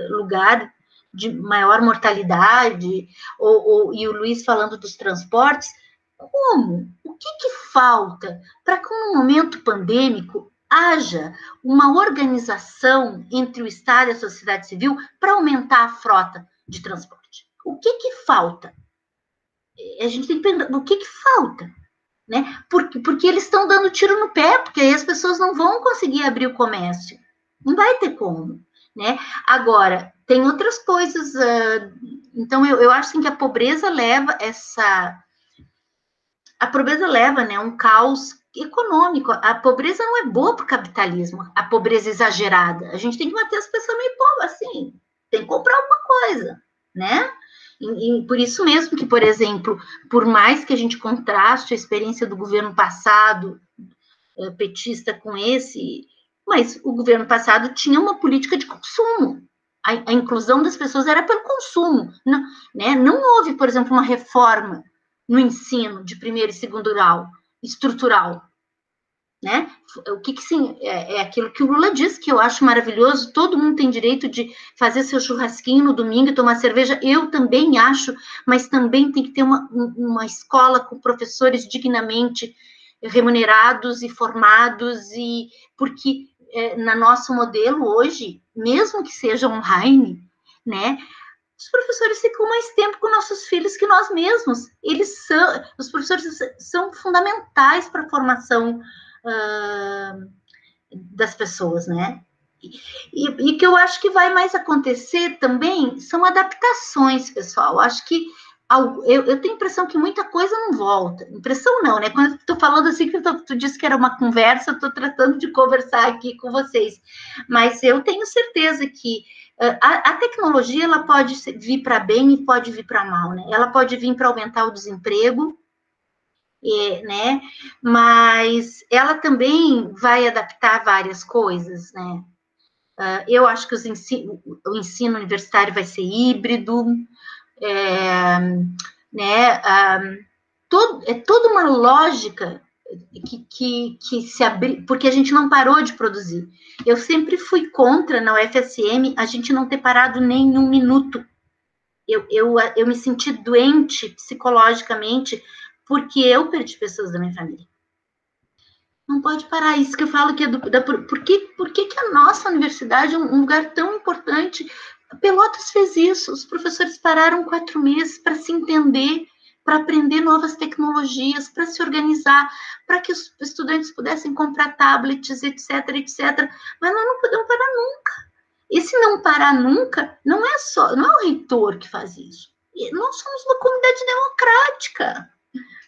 lugar de maior mortalidade, ou, ou, e o Luiz falando dos transportes, como? O que, que falta para que, no momento pandêmico, haja uma organização entre o Estado e a sociedade civil para aumentar a frota de transporte. O que que falta? A gente tem que pensar, o que que falta? Né? Porque, porque eles estão dando tiro no pé, porque aí as pessoas não vão conseguir abrir o comércio. Não vai ter como. Né? Agora, tem outras coisas. Uh, então, eu, eu acho assim, que a pobreza leva essa. A pobreza leva né, um caos econômico. A pobreza não é boa para o capitalismo, a pobreza exagerada. A gente tem que manter as pessoas meio pobres, assim, tem que comprar alguma coisa, né? E, por isso mesmo que, por exemplo, por mais que a gente contraste a experiência do governo passado, é, petista, com esse, mas o governo passado tinha uma política de consumo. A, a inclusão das pessoas era pelo consumo. Não, né? não houve, por exemplo, uma reforma no ensino de primeiro e segundo grau, estrutural. Né? O que, que sim, é, é, aquilo que o Lula diz, que eu acho maravilhoso, todo mundo tem direito de fazer seu churrasquinho no domingo e tomar cerveja, eu também acho, mas também tem que ter uma, uma escola com professores dignamente remunerados e formados, e porque é, na nosso modelo hoje, mesmo que seja online, né, os professores ficam mais tempo com nossos filhos que nós mesmos. Eles são, os professores são fundamentais para a formação uh, das pessoas, né? E, e que eu acho que vai mais acontecer também são adaptações, pessoal. Acho que eu, eu, tenho a impressão que muita coisa não volta. Impressão não, né? Quando eu estou falando assim, que tu, tu disse que era uma conversa, eu estou tratando de conversar aqui com vocês. Mas eu tenho certeza que a, a, tecnologia ela pode vir para bem e pode vir para mal, né? Ela pode vir para aumentar o desemprego, né? Mas ela também vai adaptar várias coisas, né? Uh, eu acho que ensino, o ensino universitário vai ser híbrido, é, né, um, todo, é toda uma lógica que, que, que se abriu, porque a gente não parou de produzir. Eu sempre fui contra na UFSM a gente não ter parado nem um minuto. Eu, eu, eu me senti doente psicologicamente porque eu perdi pessoas da minha família. Não pode parar, isso que eu falo que é do, da, por, que, por que, que a nossa universidade é um lugar tão importante Pelotas fez isso, os professores pararam quatro meses para se entender, para aprender novas tecnologias, para se organizar, para que os estudantes pudessem comprar tablets, etc, etc. Mas nós não podemos parar nunca. E se não parar nunca, não é só, não é o reitor que faz isso. Nós somos uma comunidade democrática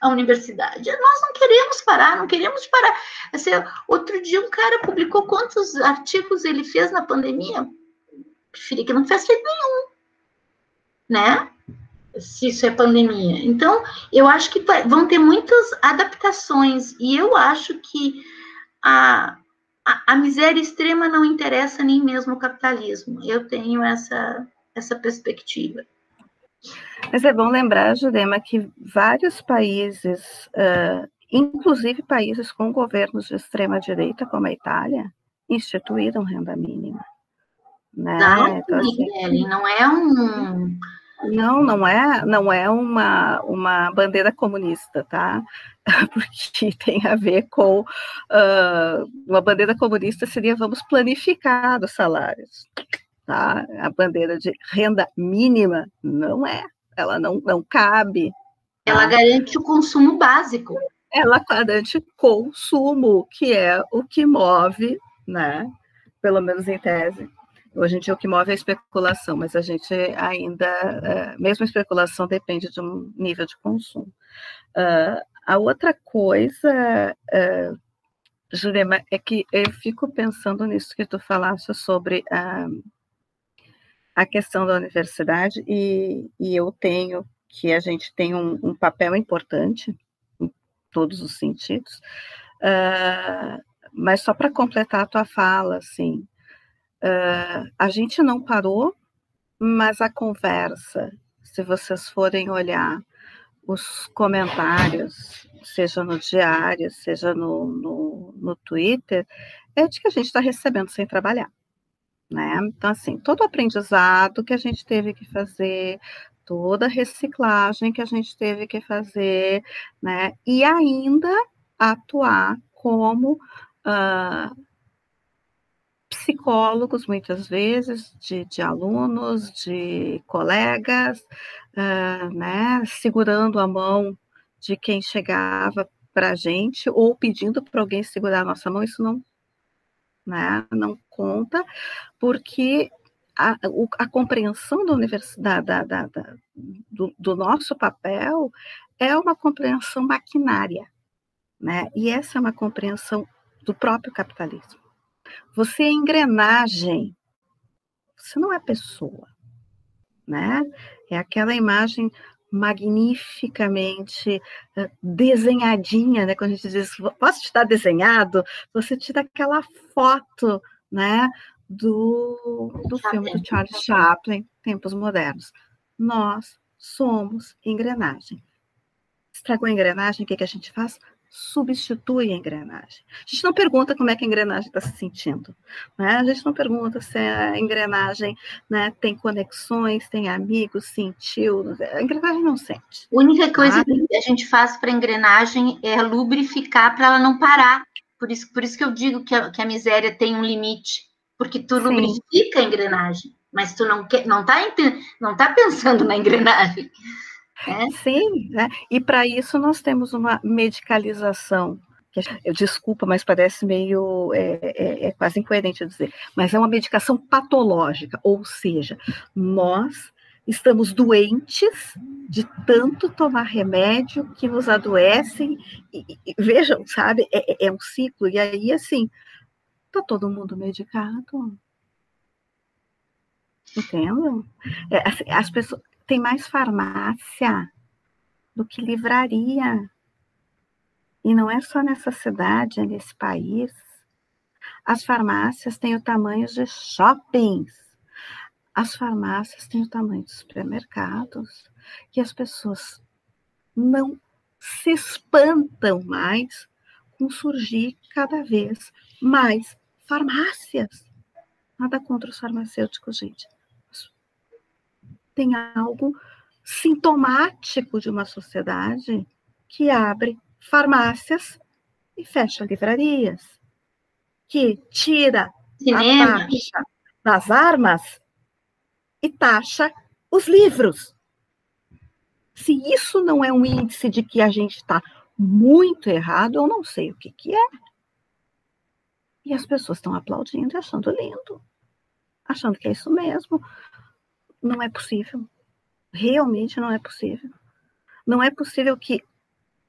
a universidade. Nós não queremos parar, não queremos parar. Assim, outro dia um cara publicou quantos artigos ele fez na pandemia preferia que não tivesse feito nenhum, né? Se isso é pandemia. Então, eu acho que vão ter muitas adaptações, e eu acho que a, a, a miséria extrema não interessa nem mesmo o capitalismo. Eu tenho essa, essa perspectiva. Mas é bom lembrar, Jurema, que vários países, uh, inclusive países com governos de extrema direita, como a Itália, instituíram renda mínima. Né? Não, então, assim, não é um. Não, não é, não é uma, uma bandeira comunista, tá? <laughs> Porque tem a ver com uh, uma bandeira comunista seria vamos planificar os salários, tá? A bandeira de renda mínima não é, ela não, não cabe. Ela tá? garante o consumo básico. Ela garante consumo, que é o que move, né? Pelo menos em tese, Hoje em dia o que move é a especulação, mas a gente ainda, é, mesmo a especulação depende de um nível de consumo. Uh, a outra coisa, uh, Jurema, é que eu fico pensando nisso que tu falaste sobre a, a questão da universidade, e, e eu tenho que a gente tem um, um papel importante em todos os sentidos, uh, mas só para completar a tua fala, assim, Uh, a gente não parou, mas a conversa, se vocês forem olhar os comentários, seja no diário, seja no, no, no Twitter, é de que a gente está recebendo sem trabalhar. Né? Então, assim, todo o aprendizado que a gente teve que fazer, toda a reciclagem que a gente teve que fazer, né? E ainda atuar como uh, psicólogos, muitas vezes, de, de alunos, de colegas, uh, né, segurando a mão de quem chegava para a gente, ou pedindo para alguém segurar a nossa mão, isso não, né, não conta, porque a, a compreensão da universidade, da, da, da, do, do nosso papel, é uma compreensão maquinária, né? E essa é uma compreensão do próprio capitalismo. Você é engrenagem. Você não é pessoa, né? É aquela imagem magnificamente uh, desenhadinha, né? Quando a gente diz, posso te dar desenhado? Você tira aquela foto, né? Do, do filme do Charles Chaplin, Tempos Modernos. Nós somos engrenagem. Estragou a engrenagem, o que, que a gente faz? Substitui a engrenagem. A gente não pergunta como é que a engrenagem está se sentindo. Né? A gente não pergunta se a engrenagem né, tem conexões, tem amigos, sentiu. A engrenagem não sente. A única coisa tá? que a gente faz para a engrenagem é lubrificar para ela não parar. Por isso, por isso que eu digo que a, que a miséria tem um limite. Porque tu Sim. lubrifica a engrenagem, mas tu não está não tá, não tá pensando na engrenagem. É? Sim, né? e para isso nós temos uma medicalização. Eu, desculpa, mas parece meio. É, é, é quase incoerente dizer. Mas é uma medicação patológica, ou seja, nós estamos doentes de tanto tomar remédio que nos adoecem. E, e, vejam, sabe, é, é, é, um ciclo. E aí, assim, tá todo mundo medicado. Entendem? É, assim, as pessoas, tem mais farmácia do que livraria. E não é só nessa cidade, é nesse país. As farmácias têm o tamanho de shoppings. As farmácias têm o tamanho de supermercados. E as pessoas não se espantam mais com surgir cada vez mais farmácias. Nada contra os farmacêuticos, gente tem algo sintomático de uma sociedade que abre farmácias e fecha livrarias, que tira Cinema. a taxa das armas e taxa os livros. Se isso não é um índice de que a gente está muito errado, eu não sei o que, que é. E as pessoas estão aplaudindo e achando lindo, achando que é isso mesmo não é possível. Realmente não é possível. Não é possível que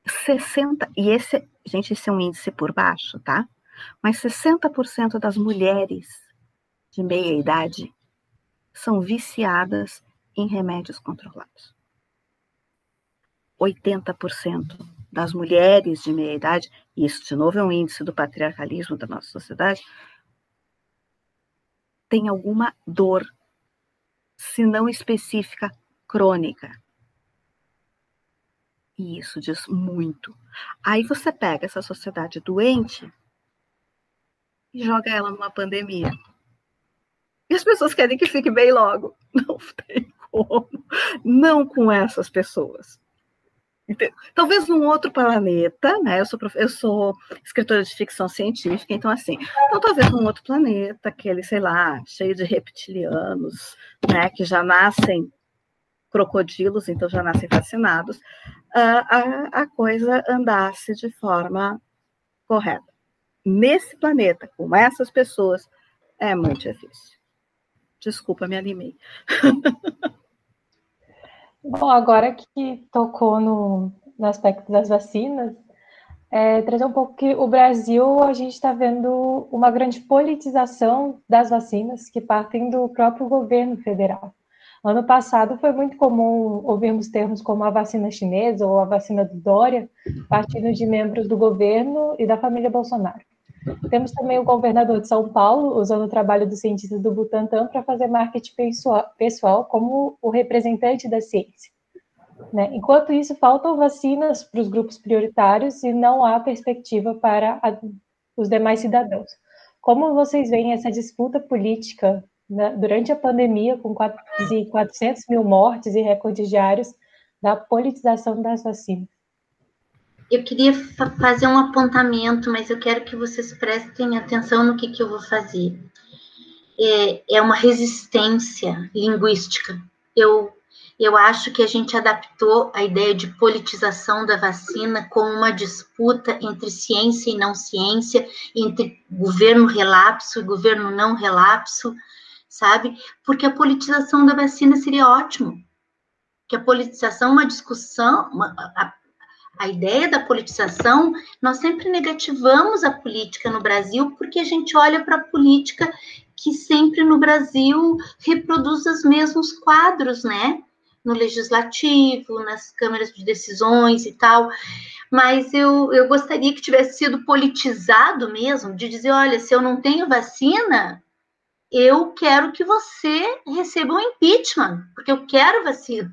60, e esse, gente, esse é um índice por baixo, tá? Mas 60% das mulheres de meia idade são viciadas em remédios controlados. 80% das mulheres de meia idade, e isso de novo é um índice do patriarcalismo da nossa sociedade, tem alguma dor se não específica, crônica. E isso diz muito. Aí você pega essa sociedade doente e joga ela numa pandemia. E as pessoas querem que fique bem logo. <laughs> Não tem como. Não com essas pessoas. Talvez num outro planeta, né? Eu sou, eu sou escritora de ficção científica, então assim, então talvez num outro planeta, aquele, sei lá, cheio de reptilianos, né? Que já nascem crocodilos, então já nascem fascinados, a, a coisa andasse de forma correta. Nesse planeta, com essas pessoas, é muito difícil. Desculpa, me animei. <laughs> Bom, agora que tocou no, no aspecto das vacinas, é, trazer um pouco que o Brasil, a gente está vendo uma grande politização das vacinas que partem do próprio governo federal. Ano passado foi muito comum ouvirmos termos como a vacina chinesa ou a vacina do Dória, partindo de membros do governo e da família Bolsonaro. Temos também o governador de São Paulo, usando o trabalho dos cientistas do Butantan para fazer marketing pessoal como o representante da ciência. Né? Enquanto isso, faltam vacinas para os grupos prioritários e não há perspectiva para a, os demais cidadãos. Como vocês veem essa disputa política né, durante a pandemia, com quase 400 mil mortes e recordes diários, da politização das vacinas? Eu queria fa fazer um apontamento, mas eu quero que vocês prestem atenção no que, que eu vou fazer. É, é uma resistência linguística. Eu, eu acho que a gente adaptou a ideia de politização da vacina como uma disputa entre ciência e não ciência, entre governo relapso e governo não relapso, sabe? Porque a politização da vacina seria ótimo. Que a politização é uma discussão, uma, a, a ideia da politização, nós sempre negativamos a política no Brasil porque a gente olha para a política que sempre no Brasil reproduz os mesmos quadros, né? no legislativo, nas câmaras de decisões e tal, mas eu, eu gostaria que tivesse sido politizado mesmo, de dizer, olha, se eu não tenho vacina, eu quero que você receba um impeachment, porque eu quero vacina,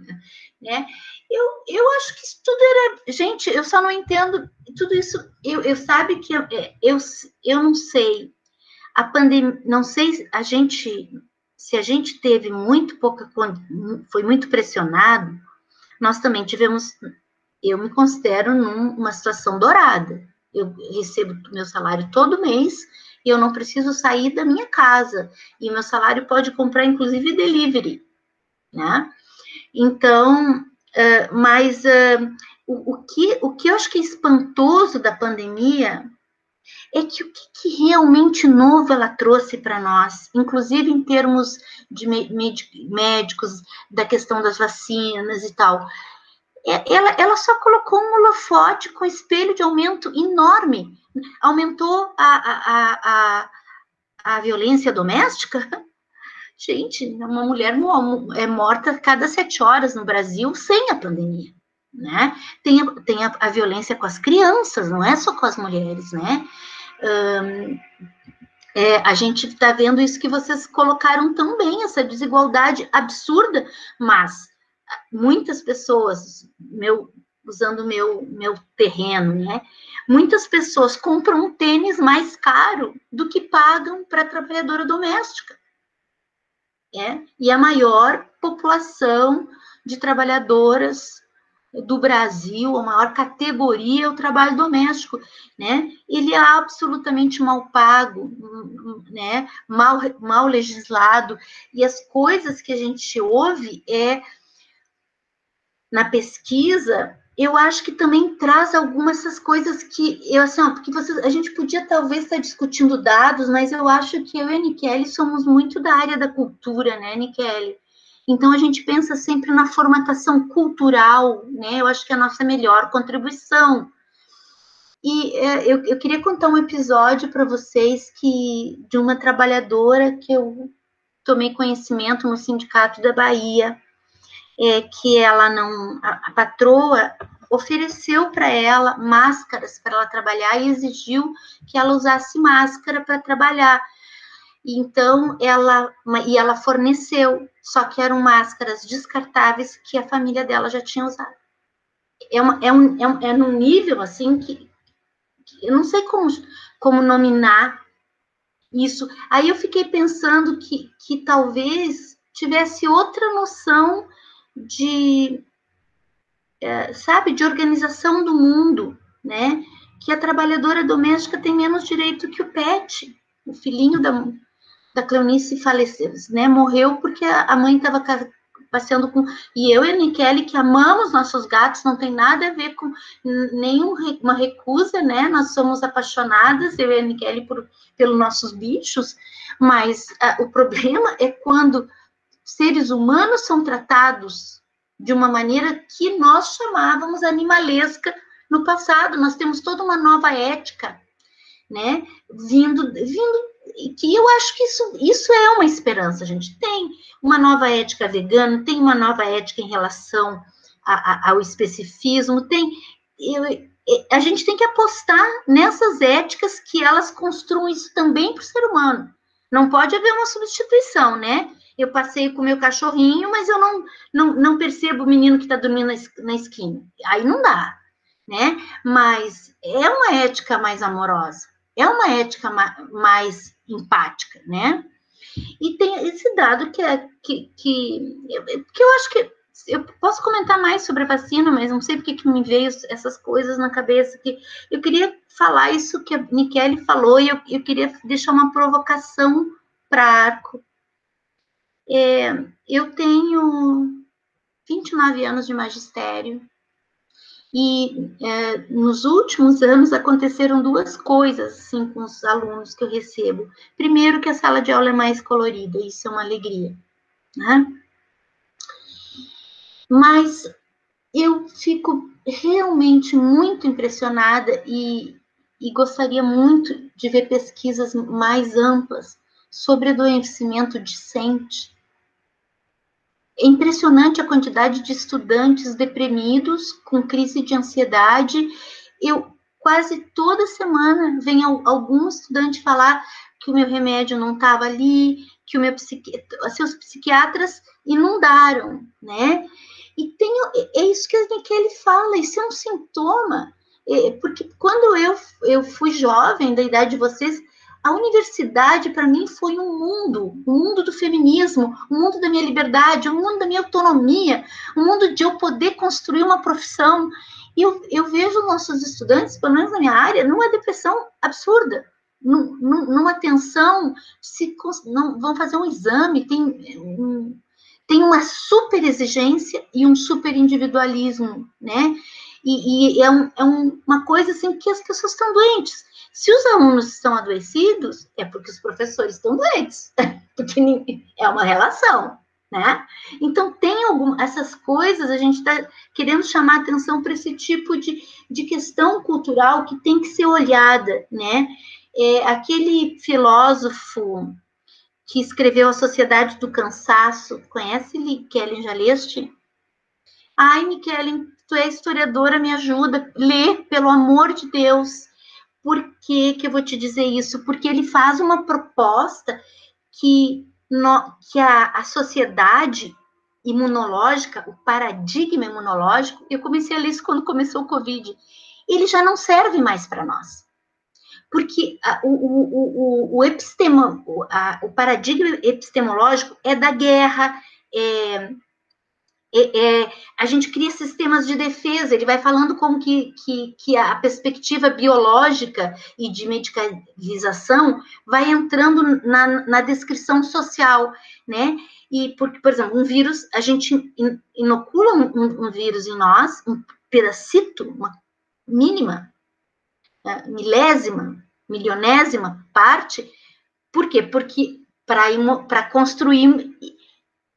né? Eu, eu acho que isso tudo era. Gente, eu só não entendo tudo isso. Eu, eu sabe que eu, é, eu, eu não sei. A pandemia, não sei, a gente, se a gente teve muito pouca, foi muito pressionado, nós também tivemos, eu me considero numa situação dourada. Eu recebo meu salário todo mês e eu não preciso sair da minha casa. E meu salário pode comprar, inclusive, delivery, né? Então, uh, mas uh, o, o, que, o que eu acho que é espantoso da pandemia é que o que, que realmente novo ela trouxe para nós, inclusive em termos de médicos, da questão das vacinas e tal. Ela, ela só colocou um holofote com espelho de aumento enorme. Aumentou a, a, a, a, violência doméstica? Gente, uma mulher é morta cada sete horas no Brasil sem a pandemia. Né? Tem, a, tem a, a violência com as crianças, não é só com as mulheres, né? É, a gente está vendo isso que vocês colocaram também, essa desigualdade absurda, mas muitas pessoas, meu, usando meu meu terreno, né? Muitas pessoas compram um tênis mais caro do que pagam para a trabalhadora doméstica. É? E a maior população de trabalhadoras do Brasil, a maior categoria é o trabalho doméstico, né? Ele é absolutamente mal pago, né? Mal, mal legislado e as coisas que a gente ouve é na pesquisa, eu acho que também traz algumas dessas coisas que eu assim, ó, porque a gente podia talvez estar discutindo dados, mas eu acho que eu e a Nikele somos muito da área da cultura, né, Nikele? Então a gente pensa sempre na formatação cultural, né? Eu acho que é a nossa melhor contribuição. E é, eu, eu queria contar um episódio para vocês que de uma trabalhadora que eu tomei conhecimento no sindicato da Bahia é, que ela não, a, a patroa ofereceu para ela máscaras para ela trabalhar e exigiu que ela usasse máscara para trabalhar. Então ela e ela forneceu, só que eram máscaras descartáveis que a família dela já tinha usado. É, uma, é, um, é, um, é num nível assim que, que eu não sei como, como nominar isso. Aí eu fiquei pensando que, que talvez tivesse outra noção de, é, sabe, de organização do mundo, né? Que a trabalhadora doméstica tem menos direito que o pet. O filhinho da, da Cleonice faleceu, né? Morreu porque a mãe estava passeando com. E eu e a Nikele, que amamos nossos gatos, não tem nada a ver com nenhuma recusa, né? Nós somos apaixonadas, eu e a Nikele, por, pelos nossos bichos, mas a, o problema é quando seres humanos são tratados de uma maneira que nós chamávamos animalesca no passado. Nós temos toda uma nova ética, né? Vindo, vindo que eu acho que isso, isso é uma esperança. A gente tem uma nova ética vegana, tem uma nova ética em relação a, a, ao especificismo, tem eu, a gente tem que apostar nessas éticas que elas construam isso também para o ser humano. Não pode haver uma substituição, né? Eu passeio com o meu cachorrinho, mas eu não, não, não percebo o menino que está dormindo na, na esquina. Aí não dá, né? Mas é uma ética mais amorosa, é uma ética ma mais empática, né? E tem esse dado que é que, que, que eu acho que eu posso comentar mais sobre a vacina, mas não sei porque que me veio essas coisas na cabeça. Que eu queria falar isso que a Michele falou e eu, eu queria deixar uma provocação para Arco, é, eu tenho 29 anos de magistério e é, nos últimos anos aconteceram duas coisas assim, com os alunos que eu recebo. Primeiro, que a sala de aula é mais colorida, isso é uma alegria, né? Mas eu fico realmente muito impressionada e, e gostaria muito de ver pesquisas mais amplas sobre adoecimento discente é impressionante a quantidade de estudantes deprimidos, com crise de ansiedade. Eu quase toda semana vem algum estudante falar que o meu remédio não estava ali, que o meu psiqui... seus psiquiatras inundaram, né? E é isso que Nikele fala, isso é um sintoma, é, porque quando eu, eu fui jovem, da idade de vocês, a universidade para mim foi um mundo, um mundo do feminismo, um mundo da minha liberdade, um mundo da minha autonomia, um mundo de eu poder construir uma profissão. E eu, eu vejo nossos estudantes, pelo menos na minha área, numa depressão absurda, numa tensão, se não, vão fazer um exame, tem, um, tem uma super exigência e um super individualismo, né? E, e é, um, é um, uma coisa assim que as pessoas estão doentes. Se os alunos estão adoecidos, é porque os professores estão doentes, <laughs> porque é uma relação, né? Então, tem algumas essas coisas, a gente está querendo chamar atenção para esse tipo de, de questão cultural que tem que ser olhada, né? É, aquele filósofo que escreveu A Sociedade do Cansaço, conhece Kellen Jaleste? Ai, Kellen, tu é historiadora, me ajuda, lê, pelo amor de Deus. Por que, que eu vou te dizer isso? Porque ele faz uma proposta que, no, que a, a sociedade imunológica, o paradigma imunológico, eu comecei a ler isso quando começou o Covid, ele já não serve mais para nós. Porque a, o, o, o, o, epistemo, a, o paradigma epistemológico é da guerra, é, é, é, a gente cria sistemas de defesa, ele vai falando como que, que, que, a perspectiva biológica e de medicalização vai entrando na, na descrição social, né? E, porque, por exemplo, um vírus, a gente inocula um, um vírus em nós, um pedacito, uma mínima, né, milésima, milionésima parte, por quê? Porque para construir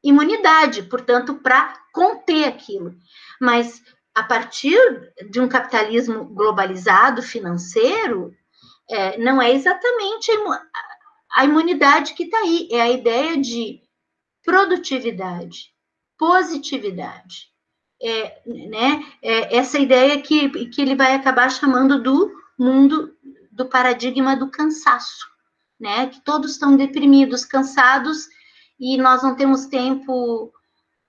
imunidade, portanto, para conter aquilo. Mas a partir de um capitalismo globalizado financeiro, é, não é exatamente a imunidade que está aí, é a ideia de produtividade, positividade. É, né, é essa ideia que, que ele vai acabar chamando do mundo do paradigma do cansaço, né? Que todos estão deprimidos, cansados e nós não temos tempo,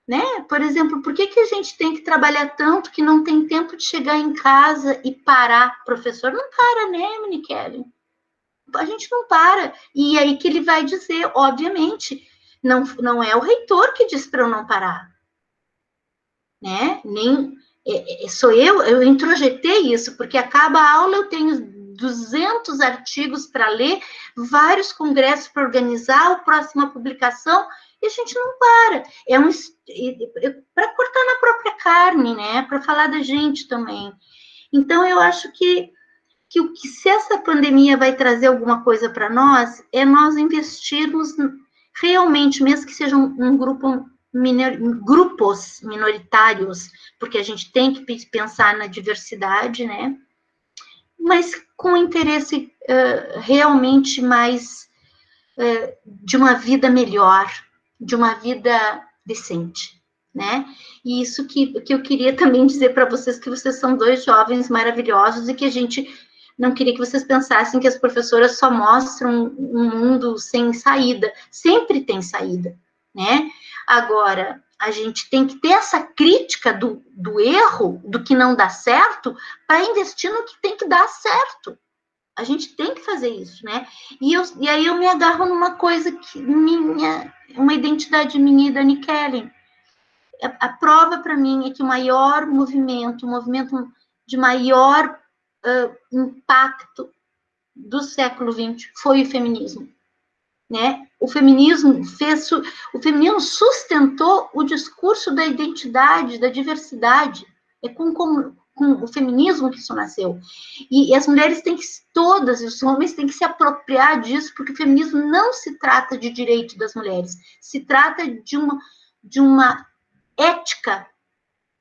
né? Por exemplo, por que, que a gente tem que trabalhar tanto que não tem tempo de chegar em casa e parar? Professor não para, né, Minikele? A gente não para. E aí que ele vai dizer, obviamente, não, não é o reitor que diz para eu não parar. Né? Nem é, é, sou eu, eu introjetei isso, porque acaba a aula, eu tenho 200 artigos para ler, vários congressos para organizar, a próxima publicação, e a gente não para. É um para cortar na própria carne, né? Para falar da gente também. Então eu acho que que o que se essa pandemia vai trazer alguma coisa para nós é nós investirmos realmente, mesmo que seja um, um grupo minor, grupos minoritários, porque a gente tem que pensar na diversidade, né? mas com interesse uh, realmente mais uh, de uma vida melhor, de uma vida decente, né? E isso que, que eu queria também dizer para vocês que vocês são dois jovens maravilhosos e que a gente não queria que vocês pensassem que as professoras só mostram um mundo sem saída. Sempre tem saída, né? Agora, a gente tem que ter essa crítica do, do erro, do que não dá certo, para investir no que tem que dar certo. A gente tem que fazer isso, né? E, eu, e aí eu me agarro numa coisa que minha, uma identidade minha e da Nikellen. A, a prova para mim é que o maior movimento, o movimento de maior uh, impacto do século XX foi o feminismo né? O feminismo fez, o feminismo sustentou o discurso da identidade, da diversidade. É com, com, com o feminismo que isso nasceu. E, e, as mulheres têm que, todas, os homens têm que se apropriar disso, porque o feminismo não se trata de direito das mulheres, se trata de uma, de uma ética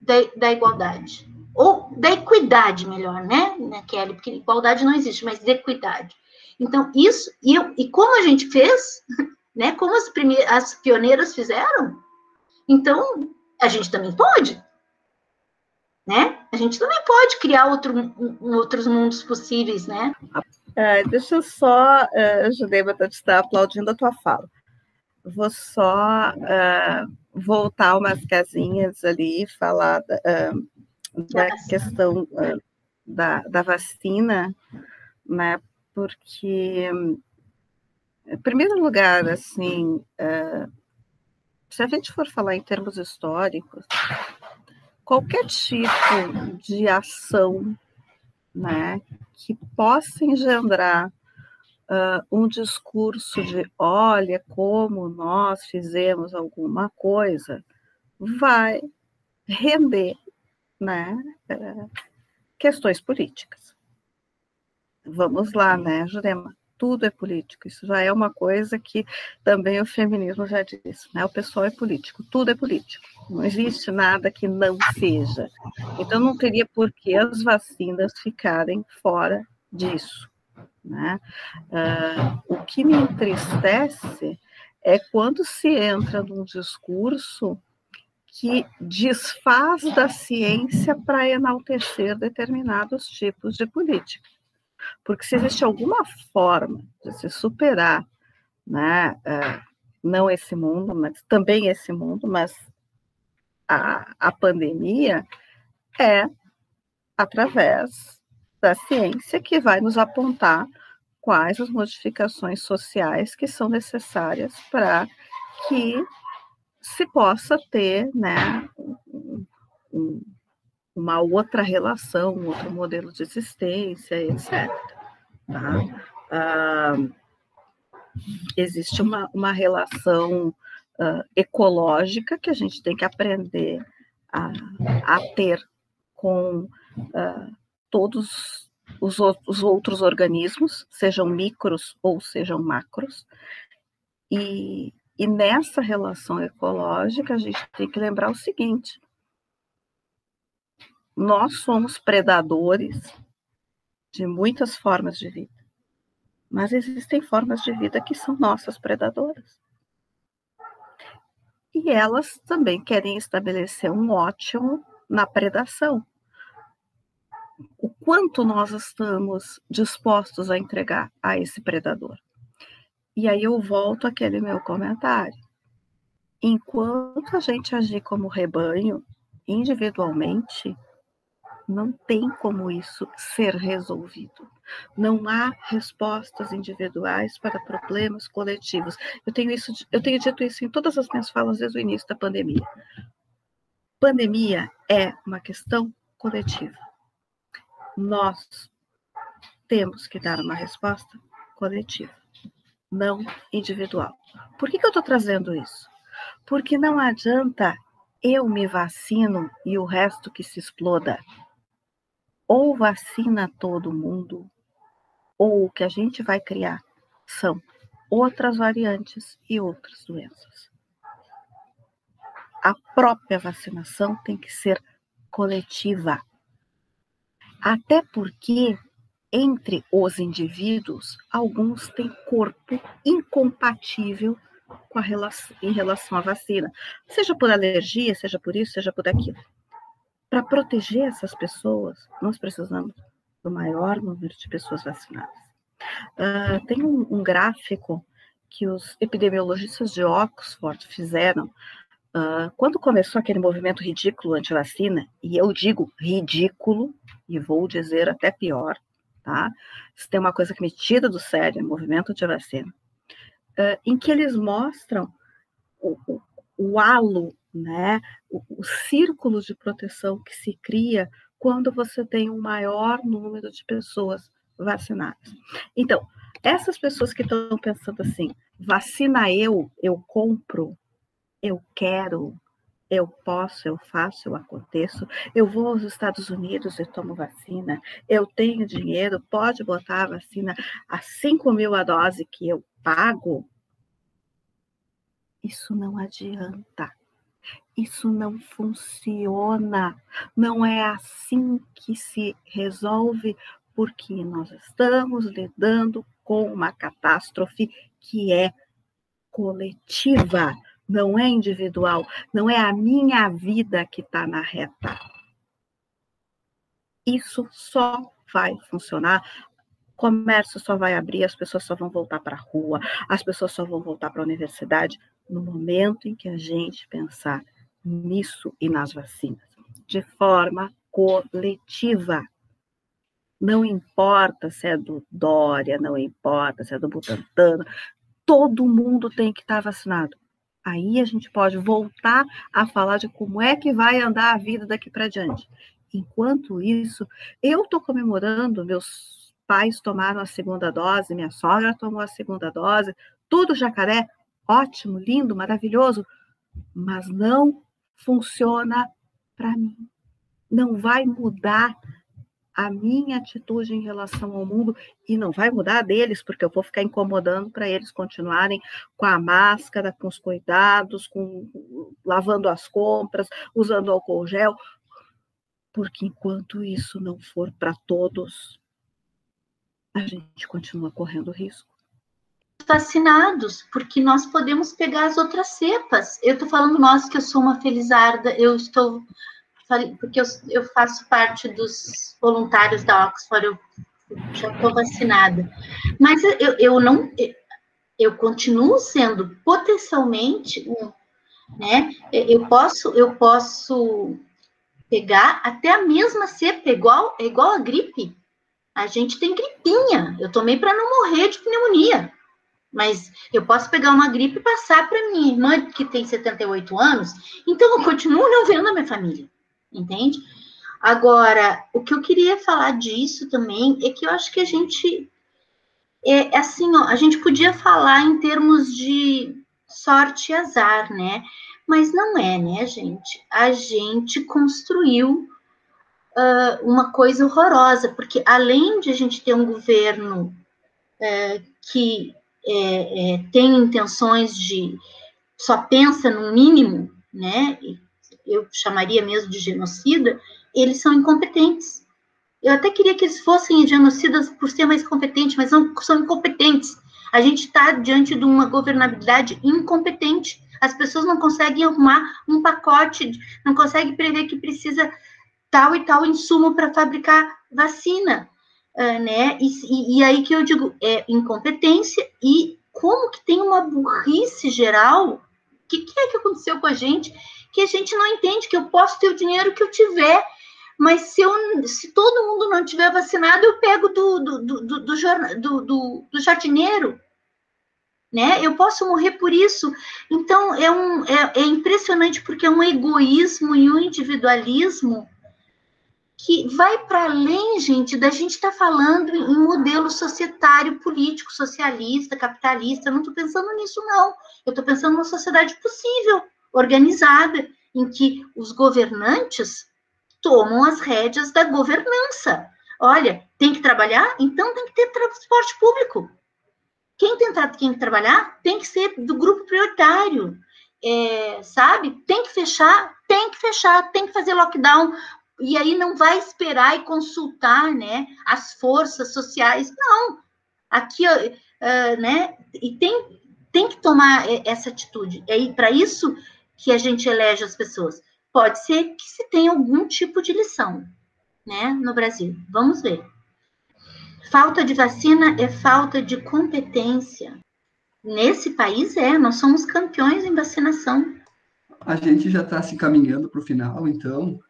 da, da igualdade. Ou da equidade, melhor, né, né, Kelly? Porque igualdade não existe, mas de equidade. Então, isso, e, eu, e como a gente fez, <laughs> né, como as, primeiras, as pioneiras fizeram, Então, a gente também pode, né? A gente também pode criar outro, outros mundos possíveis, né? É, deixa eu só, uh, Judema, estar aplaudindo a tua fala. Vou só uh, voltar umas casinhas ali e falar uh, da questão da, da vacina, né? Porque, em primeiro lugar, assim, se a gente for falar em termos históricos, qualquer tipo de ação né, que possa engendrar uh, um discurso de olha como nós fizemos alguma coisa, vai render né, uh, questões políticas. Vamos lá, né, Jurema? Tudo é político. Isso já é uma coisa que também o feminismo já disse, né? O pessoal é político, tudo é político. Não existe nada que não seja. Então não teria por que as vacinas ficarem fora disso, né? Uh, o que me entristece é quando se entra num discurso que desfaz da ciência para enaltecer determinados tipos de política. Porque se existe alguma forma de se superar, né, é, não esse mundo, mas também esse mundo, mas a, a pandemia é através da ciência que vai nos apontar quais as modificações sociais que são necessárias para que se possa ter né, um, um, uma outra relação, um outro modelo de existência, etc. Tá? Ah, existe uma, uma relação uh, ecológica que a gente tem que aprender a, a ter com uh, todos os, os outros organismos, sejam micros ou sejam macros, e, e nessa relação ecológica a gente tem que lembrar o seguinte: nós somos predadores de muitas formas de vida, mas existem formas de vida que são nossas predadoras. E elas também querem estabelecer um ótimo na predação. O quanto nós estamos dispostos a entregar a esse predador? E aí eu volto àquele meu comentário. Enquanto a gente agir como rebanho, individualmente, não tem como isso ser resolvido. Não há respostas individuais para problemas coletivos. Eu tenho isso, eu tenho dito isso em todas as minhas falas desde o início da pandemia. Pandemia é uma questão coletiva. Nós temos que dar uma resposta coletiva, não individual. Por que, que eu estou trazendo isso? Porque não adianta eu me vacino e o resto que se exploda ou vacina todo mundo, ou o que a gente vai criar são outras variantes e outras doenças. A própria vacinação tem que ser coletiva. Até porque, entre os indivíduos, alguns têm corpo incompatível com a relação, em relação à vacina, seja por alergia, seja por isso, seja por aquilo. Para proteger essas pessoas, nós precisamos do maior número de pessoas vacinadas. Uh, tem um, um, gráfico que os epidemiologistas de Oxford fizeram uh, quando começou aquele movimento ridículo anti-vacina, e eu digo ridículo, e vou dizer até pior, tá? Se tem uma coisa que me tira do sério, movimento anti-vacina, uh, em que eles mostram o, o, o halo né? O, o círculo de proteção que se cria quando você tem um maior número de pessoas vacinadas. Então, essas pessoas que estão pensando assim, vacina eu, eu compro, eu quero, eu posso, eu faço, eu aconteço, eu vou aos Estados Unidos e tomo vacina, eu tenho dinheiro, pode botar a vacina a 5 mil a dose que eu pago. Isso não adianta. Isso não funciona. Não é assim que se resolve, porque nós estamos lidando com uma catástrofe que é coletiva. não é individual, não é a minha vida que está na reta. Isso só vai funcionar. Comércio só vai abrir, as pessoas só vão voltar para a rua, as pessoas só vão voltar para a universidade no momento em que a gente pensar nisso e nas vacinas, de forma coletiva. Não importa se é do Dória, não importa se é do Butantan, todo mundo tem que estar vacinado. Aí a gente pode voltar a falar de como é que vai andar a vida daqui para diante. Enquanto isso, eu estou comemorando, meus pais tomaram a segunda dose, minha sogra tomou a segunda dose, tudo jacaré, ótimo, lindo, maravilhoso, mas não funciona para mim. Não vai mudar a minha atitude em relação ao mundo e não vai mudar deles, porque eu vou ficar incomodando para eles continuarem com a máscara, com os cuidados, com lavando as compras, usando álcool gel, porque enquanto isso não for para todos, a gente continua correndo risco. Vacinados, porque nós podemos pegar as outras cepas. Eu estou falando nós que eu sou uma felizarda, eu estou porque eu, eu faço parte dos voluntários da Oxford, eu já estou vacinada. Mas eu, eu não, eu continuo sendo potencialmente um, né? Eu posso, eu posso pegar até a mesma cepa, igual, é igual a gripe. A gente tem gripinha. Eu tomei para não morrer de pneumonia. Mas eu posso pegar uma gripe e passar para minha irmã, que tem 78 anos. Então, eu continuo não vendo a minha família entende? Agora, o que eu queria falar disso também é que eu acho que a gente é, é assim, ó, a gente podia falar em termos de sorte e azar, né? Mas não é, né, gente? A gente construiu uh, uma coisa horrorosa, porque além de a gente ter um governo uh, que é, é, tem intenções de só pensa no mínimo, né? eu chamaria mesmo de genocida, eles são incompetentes. Eu até queria que eles fossem genocidas por ser mais competentes, mas não são incompetentes. A gente está diante de uma governabilidade incompetente. As pessoas não conseguem arrumar um pacote, não conseguem prever que precisa tal e tal insumo para fabricar vacina, uh, né? E, e, aí que eu digo, é incompetência e como que tem uma burrice geral? O que, que é que aconteceu com a gente? que a gente não entende que eu posso ter o dinheiro que eu tiver, mas se, eu, se todo mundo não tiver vacinado, eu pego do, do, do, do, do, do, do jardineiro. Né? Eu posso morrer por isso. Então, é, um, é, é impressionante porque é um egoísmo e um individualismo que vai para além, gente, da gente estar tá falando em modelo societário, político, socialista, capitalista. Eu não estou pensando nisso, não. Eu estou pensando numa sociedade possível organizada, em que os governantes tomam as rédeas da governança. Olha, tem que trabalhar? Então tem que ter transporte público. Quem tem, tem que trabalhar tem que ser do grupo prioritário. É, sabe? Tem que fechar, tem que fechar, tem que fazer lockdown. E aí não vai esperar e consultar né, as forças sociais. Não. Aqui, uh, né? E tem, tem que tomar essa atitude. E para isso que a gente elege as pessoas? Pode ser que se tenha algum tipo de lição, né, no Brasil. Vamos ver. Falta de vacina é falta de competência. Nesse país é, nós somos campeões em vacinação. A gente já está se encaminhando para o final, então,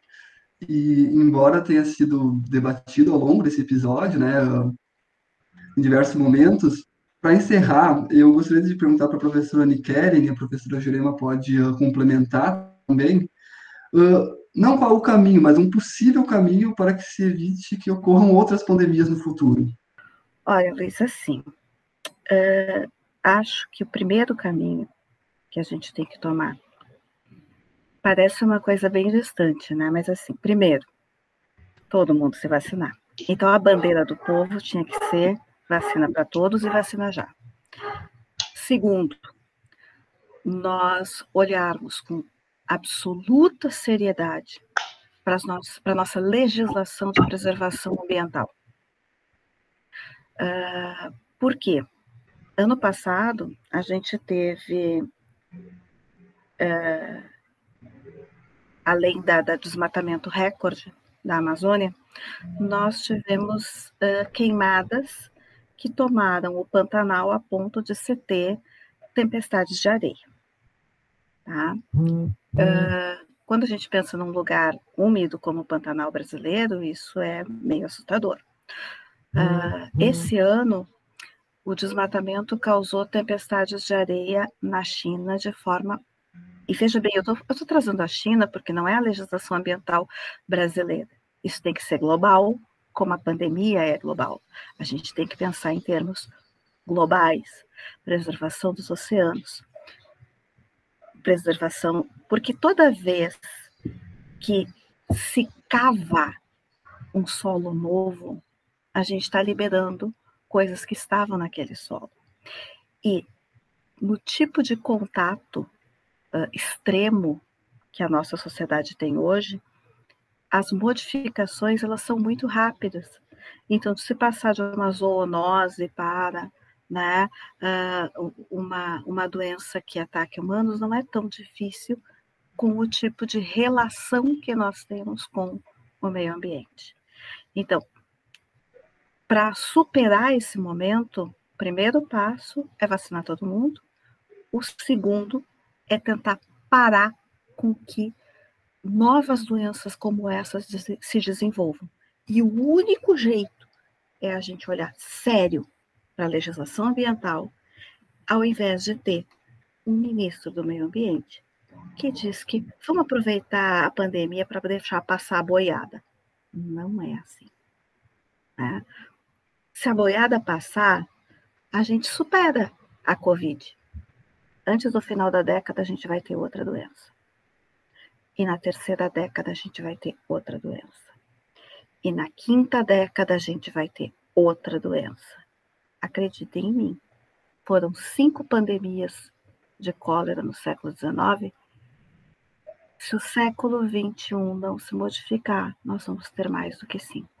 e embora tenha sido debatido ao longo desse episódio, né, em diversos momentos, para encerrar, eu gostaria de perguntar para a professora Nikeren, e a professora Jurema pode uh, complementar também, uh, não qual o caminho, mas um possível caminho para que se evite que ocorram outras pandemias no futuro. Olha, Luiz, assim, uh, acho que o primeiro caminho que a gente tem que tomar parece uma coisa bem distante, né? Mas assim, primeiro, todo mundo se vacinar. Então a bandeira do povo tinha que ser vacina para todos e vacina já. Segundo, nós olharmos com absoluta seriedade para, nossa legislação de preservação ambiental. Uh, por quê? Ano passado, a gente teve é, além da, da, desmatamento recorde da Amazônia, nós tivemos uh, queimadas que tomaram o Pantanal a ponto de se ter tempestades de areia. Tá? Uh, quando a gente pensa num lugar úmido como o Pantanal brasileiro, isso é meio assustador. Uh, esse ano, o desmatamento causou tempestades de areia na China de forma. E veja bem, eu estou trazendo a China porque não é a legislação ambiental brasileira. Isso tem que ser global, como a pandemia é global. A gente tem que pensar em termos globais preservação dos oceanos, preservação, porque toda vez que se cava um solo novo, a gente está liberando coisas que estavam naquele solo. E no tipo de contato uh, extremo que a nossa sociedade tem hoje, as modificações elas são muito rápidas. Então, se passar de uma zoonose para né, uh, uma, uma doença que ataque humanos não é tão difícil com o tipo de relação que nós temos com o meio ambiente. Então, para superar esse momento, o primeiro passo é vacinar todo mundo, o segundo é tentar parar com que novas doenças como essas se desenvolvam. E o único jeito é a gente olhar sério para a legislação ambiental, ao invés de ter um ministro do meio ambiente que diz que vamos aproveitar a pandemia para deixar passar a boiada. Não é assim. Né? Se a boiada passar, a gente supera a Covid. Antes do final da década, a gente vai ter outra doença. E na terceira década, a gente vai ter outra doença. E na quinta década, a gente vai ter outra doença acreditem em mim, foram cinco pandemias de cólera no século XIX. Se o século XXI não se modificar, nós vamos ter mais do que cinco.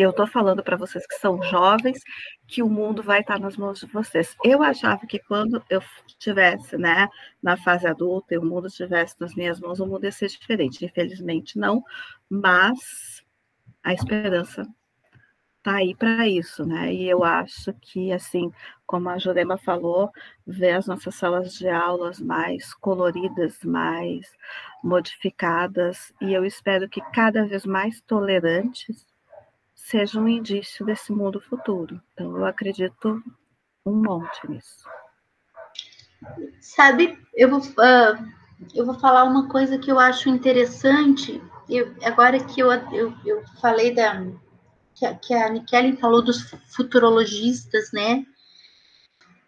E eu estou falando para vocês que são jovens que o mundo vai estar nas mãos de vocês. Eu achava que quando eu estivesse né, na fase adulta e o mundo estivesse nas minhas mãos, o mundo ia ser diferente. Infelizmente, não, mas a esperança tá aí para isso, né? E eu acho que, assim, como a Jurema falou, ver as nossas salas de aulas mais coloridas, mais modificadas, e eu espero que cada vez mais tolerantes seja um indício desse mundo futuro. Então, eu acredito um monte nisso. Sabe, eu vou, uh, eu vou falar uma coisa que eu acho interessante. Eu, agora que eu, eu, eu falei da, que a, que a Nikellen falou dos futurologistas, né?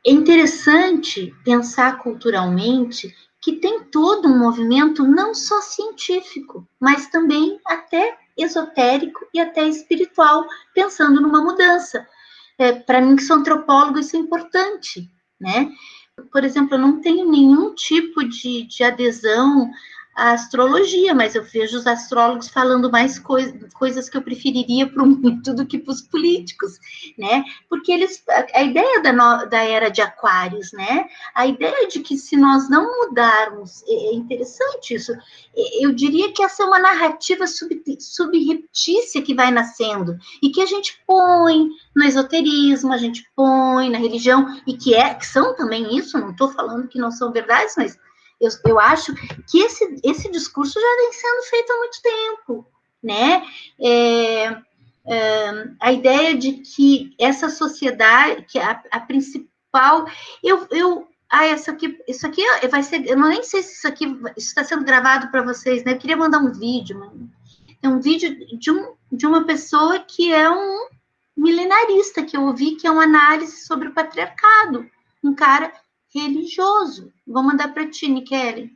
É interessante pensar culturalmente que tem todo um movimento não só científico, mas também até esotérico e até espiritual, pensando numa mudança. É, Para mim, que sou antropólogo, isso é importante, né? Por exemplo, eu não tenho nenhum tipo de, de adesão a astrologia, mas eu vejo os astrólogos falando mais coi coisas que eu preferiria para o <laughs> mundo do que para os políticos, né? Porque eles, a, ideia da, no, da era de Aquários, né? A ideia de que se nós não mudarmos, é, é interessante isso. Eu diria que essa é uma narrativa sub, que vai nascendo e que a gente põe no esoterismo, a gente põe na religião e que é, que são também isso. Não estou falando que não são verdades, mas eu, eu acho que esse, esse discurso já vem sendo feito há muito tempo, né? É, é, a ideia de que essa sociedade, que a, a principal, eu, eu ah, isso aqui, isso aqui vai ser, eu nem sei se isso aqui está sendo gravado para vocês, né? Eu queria mandar um vídeo, é um vídeo de, um, de uma pessoa que é um milenarista que eu ouvi, que é uma análise sobre o patriarcado, um cara religioso. Vou mandar para ti, Nikele.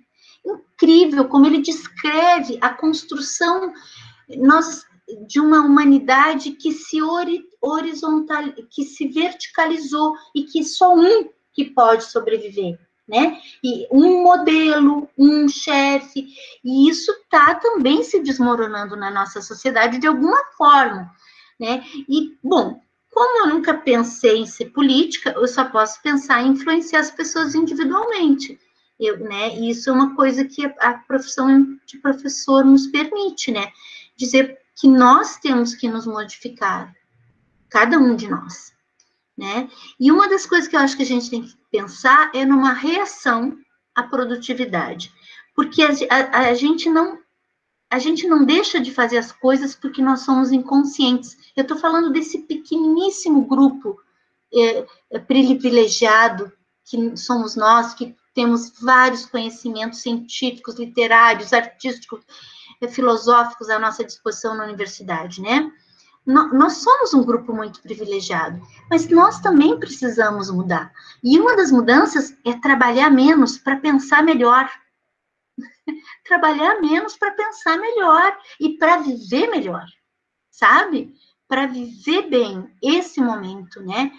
Incrível como ele descreve a construção nós, de uma humanidade que se horizontal, que se verticalizou e que só um que pode sobreviver, né? E um modelo, um chefe, e isso está também se desmoronando na nossa sociedade de alguma forma, né? E bom, como eu nunca pensei em ser política, eu só posso pensar em influenciar as pessoas individualmente. Eu, né, e isso é uma coisa que a, profissão de professor nos permite, né? Dizer que nós temos que nos modificar, cada um de nós, né? E uma das coisas que eu acho que a gente tem que pensar é numa reação à produtividade, porque a, a, a gente não a gente não deixa de fazer as coisas porque nós somos inconscientes. Eu estou falando desse pequeníssimo grupo é, é, privilegiado que somos nós, que temos vários conhecimentos científicos, literários, artísticos, é, filosóficos à nossa disposição na universidade, né? Nós somos um grupo muito privilegiado, mas nós também precisamos mudar. E uma das mudanças é trabalhar menos para pensar melhor. <laughs> trabalhar menos para pensar melhor e para viver melhor, sabe? Para viver bem esse momento, né?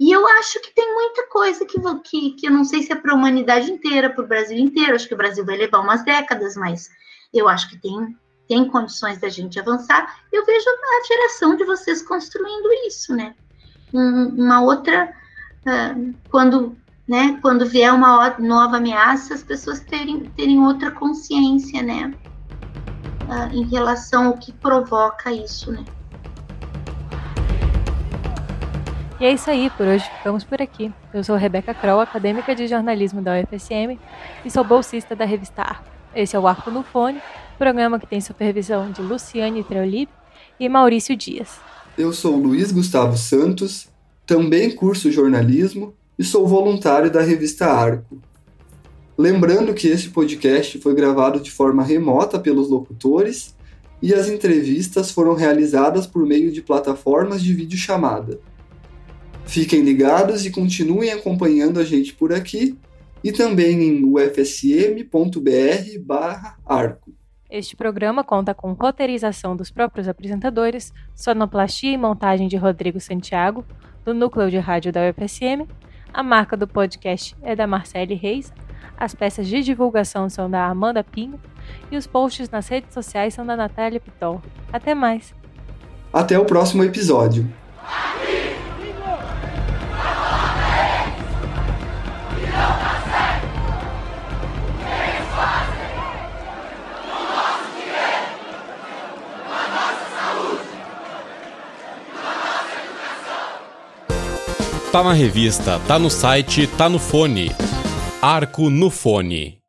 E eu acho que tem muita coisa que, que, que eu não sei se é para a humanidade inteira, para o Brasil inteiro. Acho que o Brasil vai levar umas décadas, mas eu acho que tem, tem condições da gente avançar. Eu vejo a geração de vocês construindo isso, né? Um, uma outra. Uh, quando, né, quando vier uma nova ameaça, as pessoas terem, terem outra consciência, né? Uh, em relação ao que provoca isso, né? E é isso aí, por hoje ficamos por aqui. Eu sou Rebeca Kroll, acadêmica de jornalismo da UFSM e sou bolsista da revista Arco. Esse é o Arco no Fone, programa que tem supervisão de Luciane Treolip e Maurício Dias. Eu sou Luiz Gustavo Santos, também curso jornalismo e sou voluntário da revista Arco. Lembrando que este podcast foi gravado de forma remota pelos locutores e as entrevistas foram realizadas por meio de plataformas de videochamada. Fiquem ligados e continuem acompanhando a gente por aqui e também em ufsm.br/arco. Este programa conta com roteirização dos próprios apresentadores, sonoplastia e montagem de Rodrigo Santiago, do núcleo de rádio da UFSM. A marca do podcast é da Marcele Reis, as peças de divulgação são da Amanda Pinho e os posts nas redes sociais são da Natália Pitol. Até mais! Até o próximo episódio! Tá na revista, tá no site, tá no fone. Arco no Fone.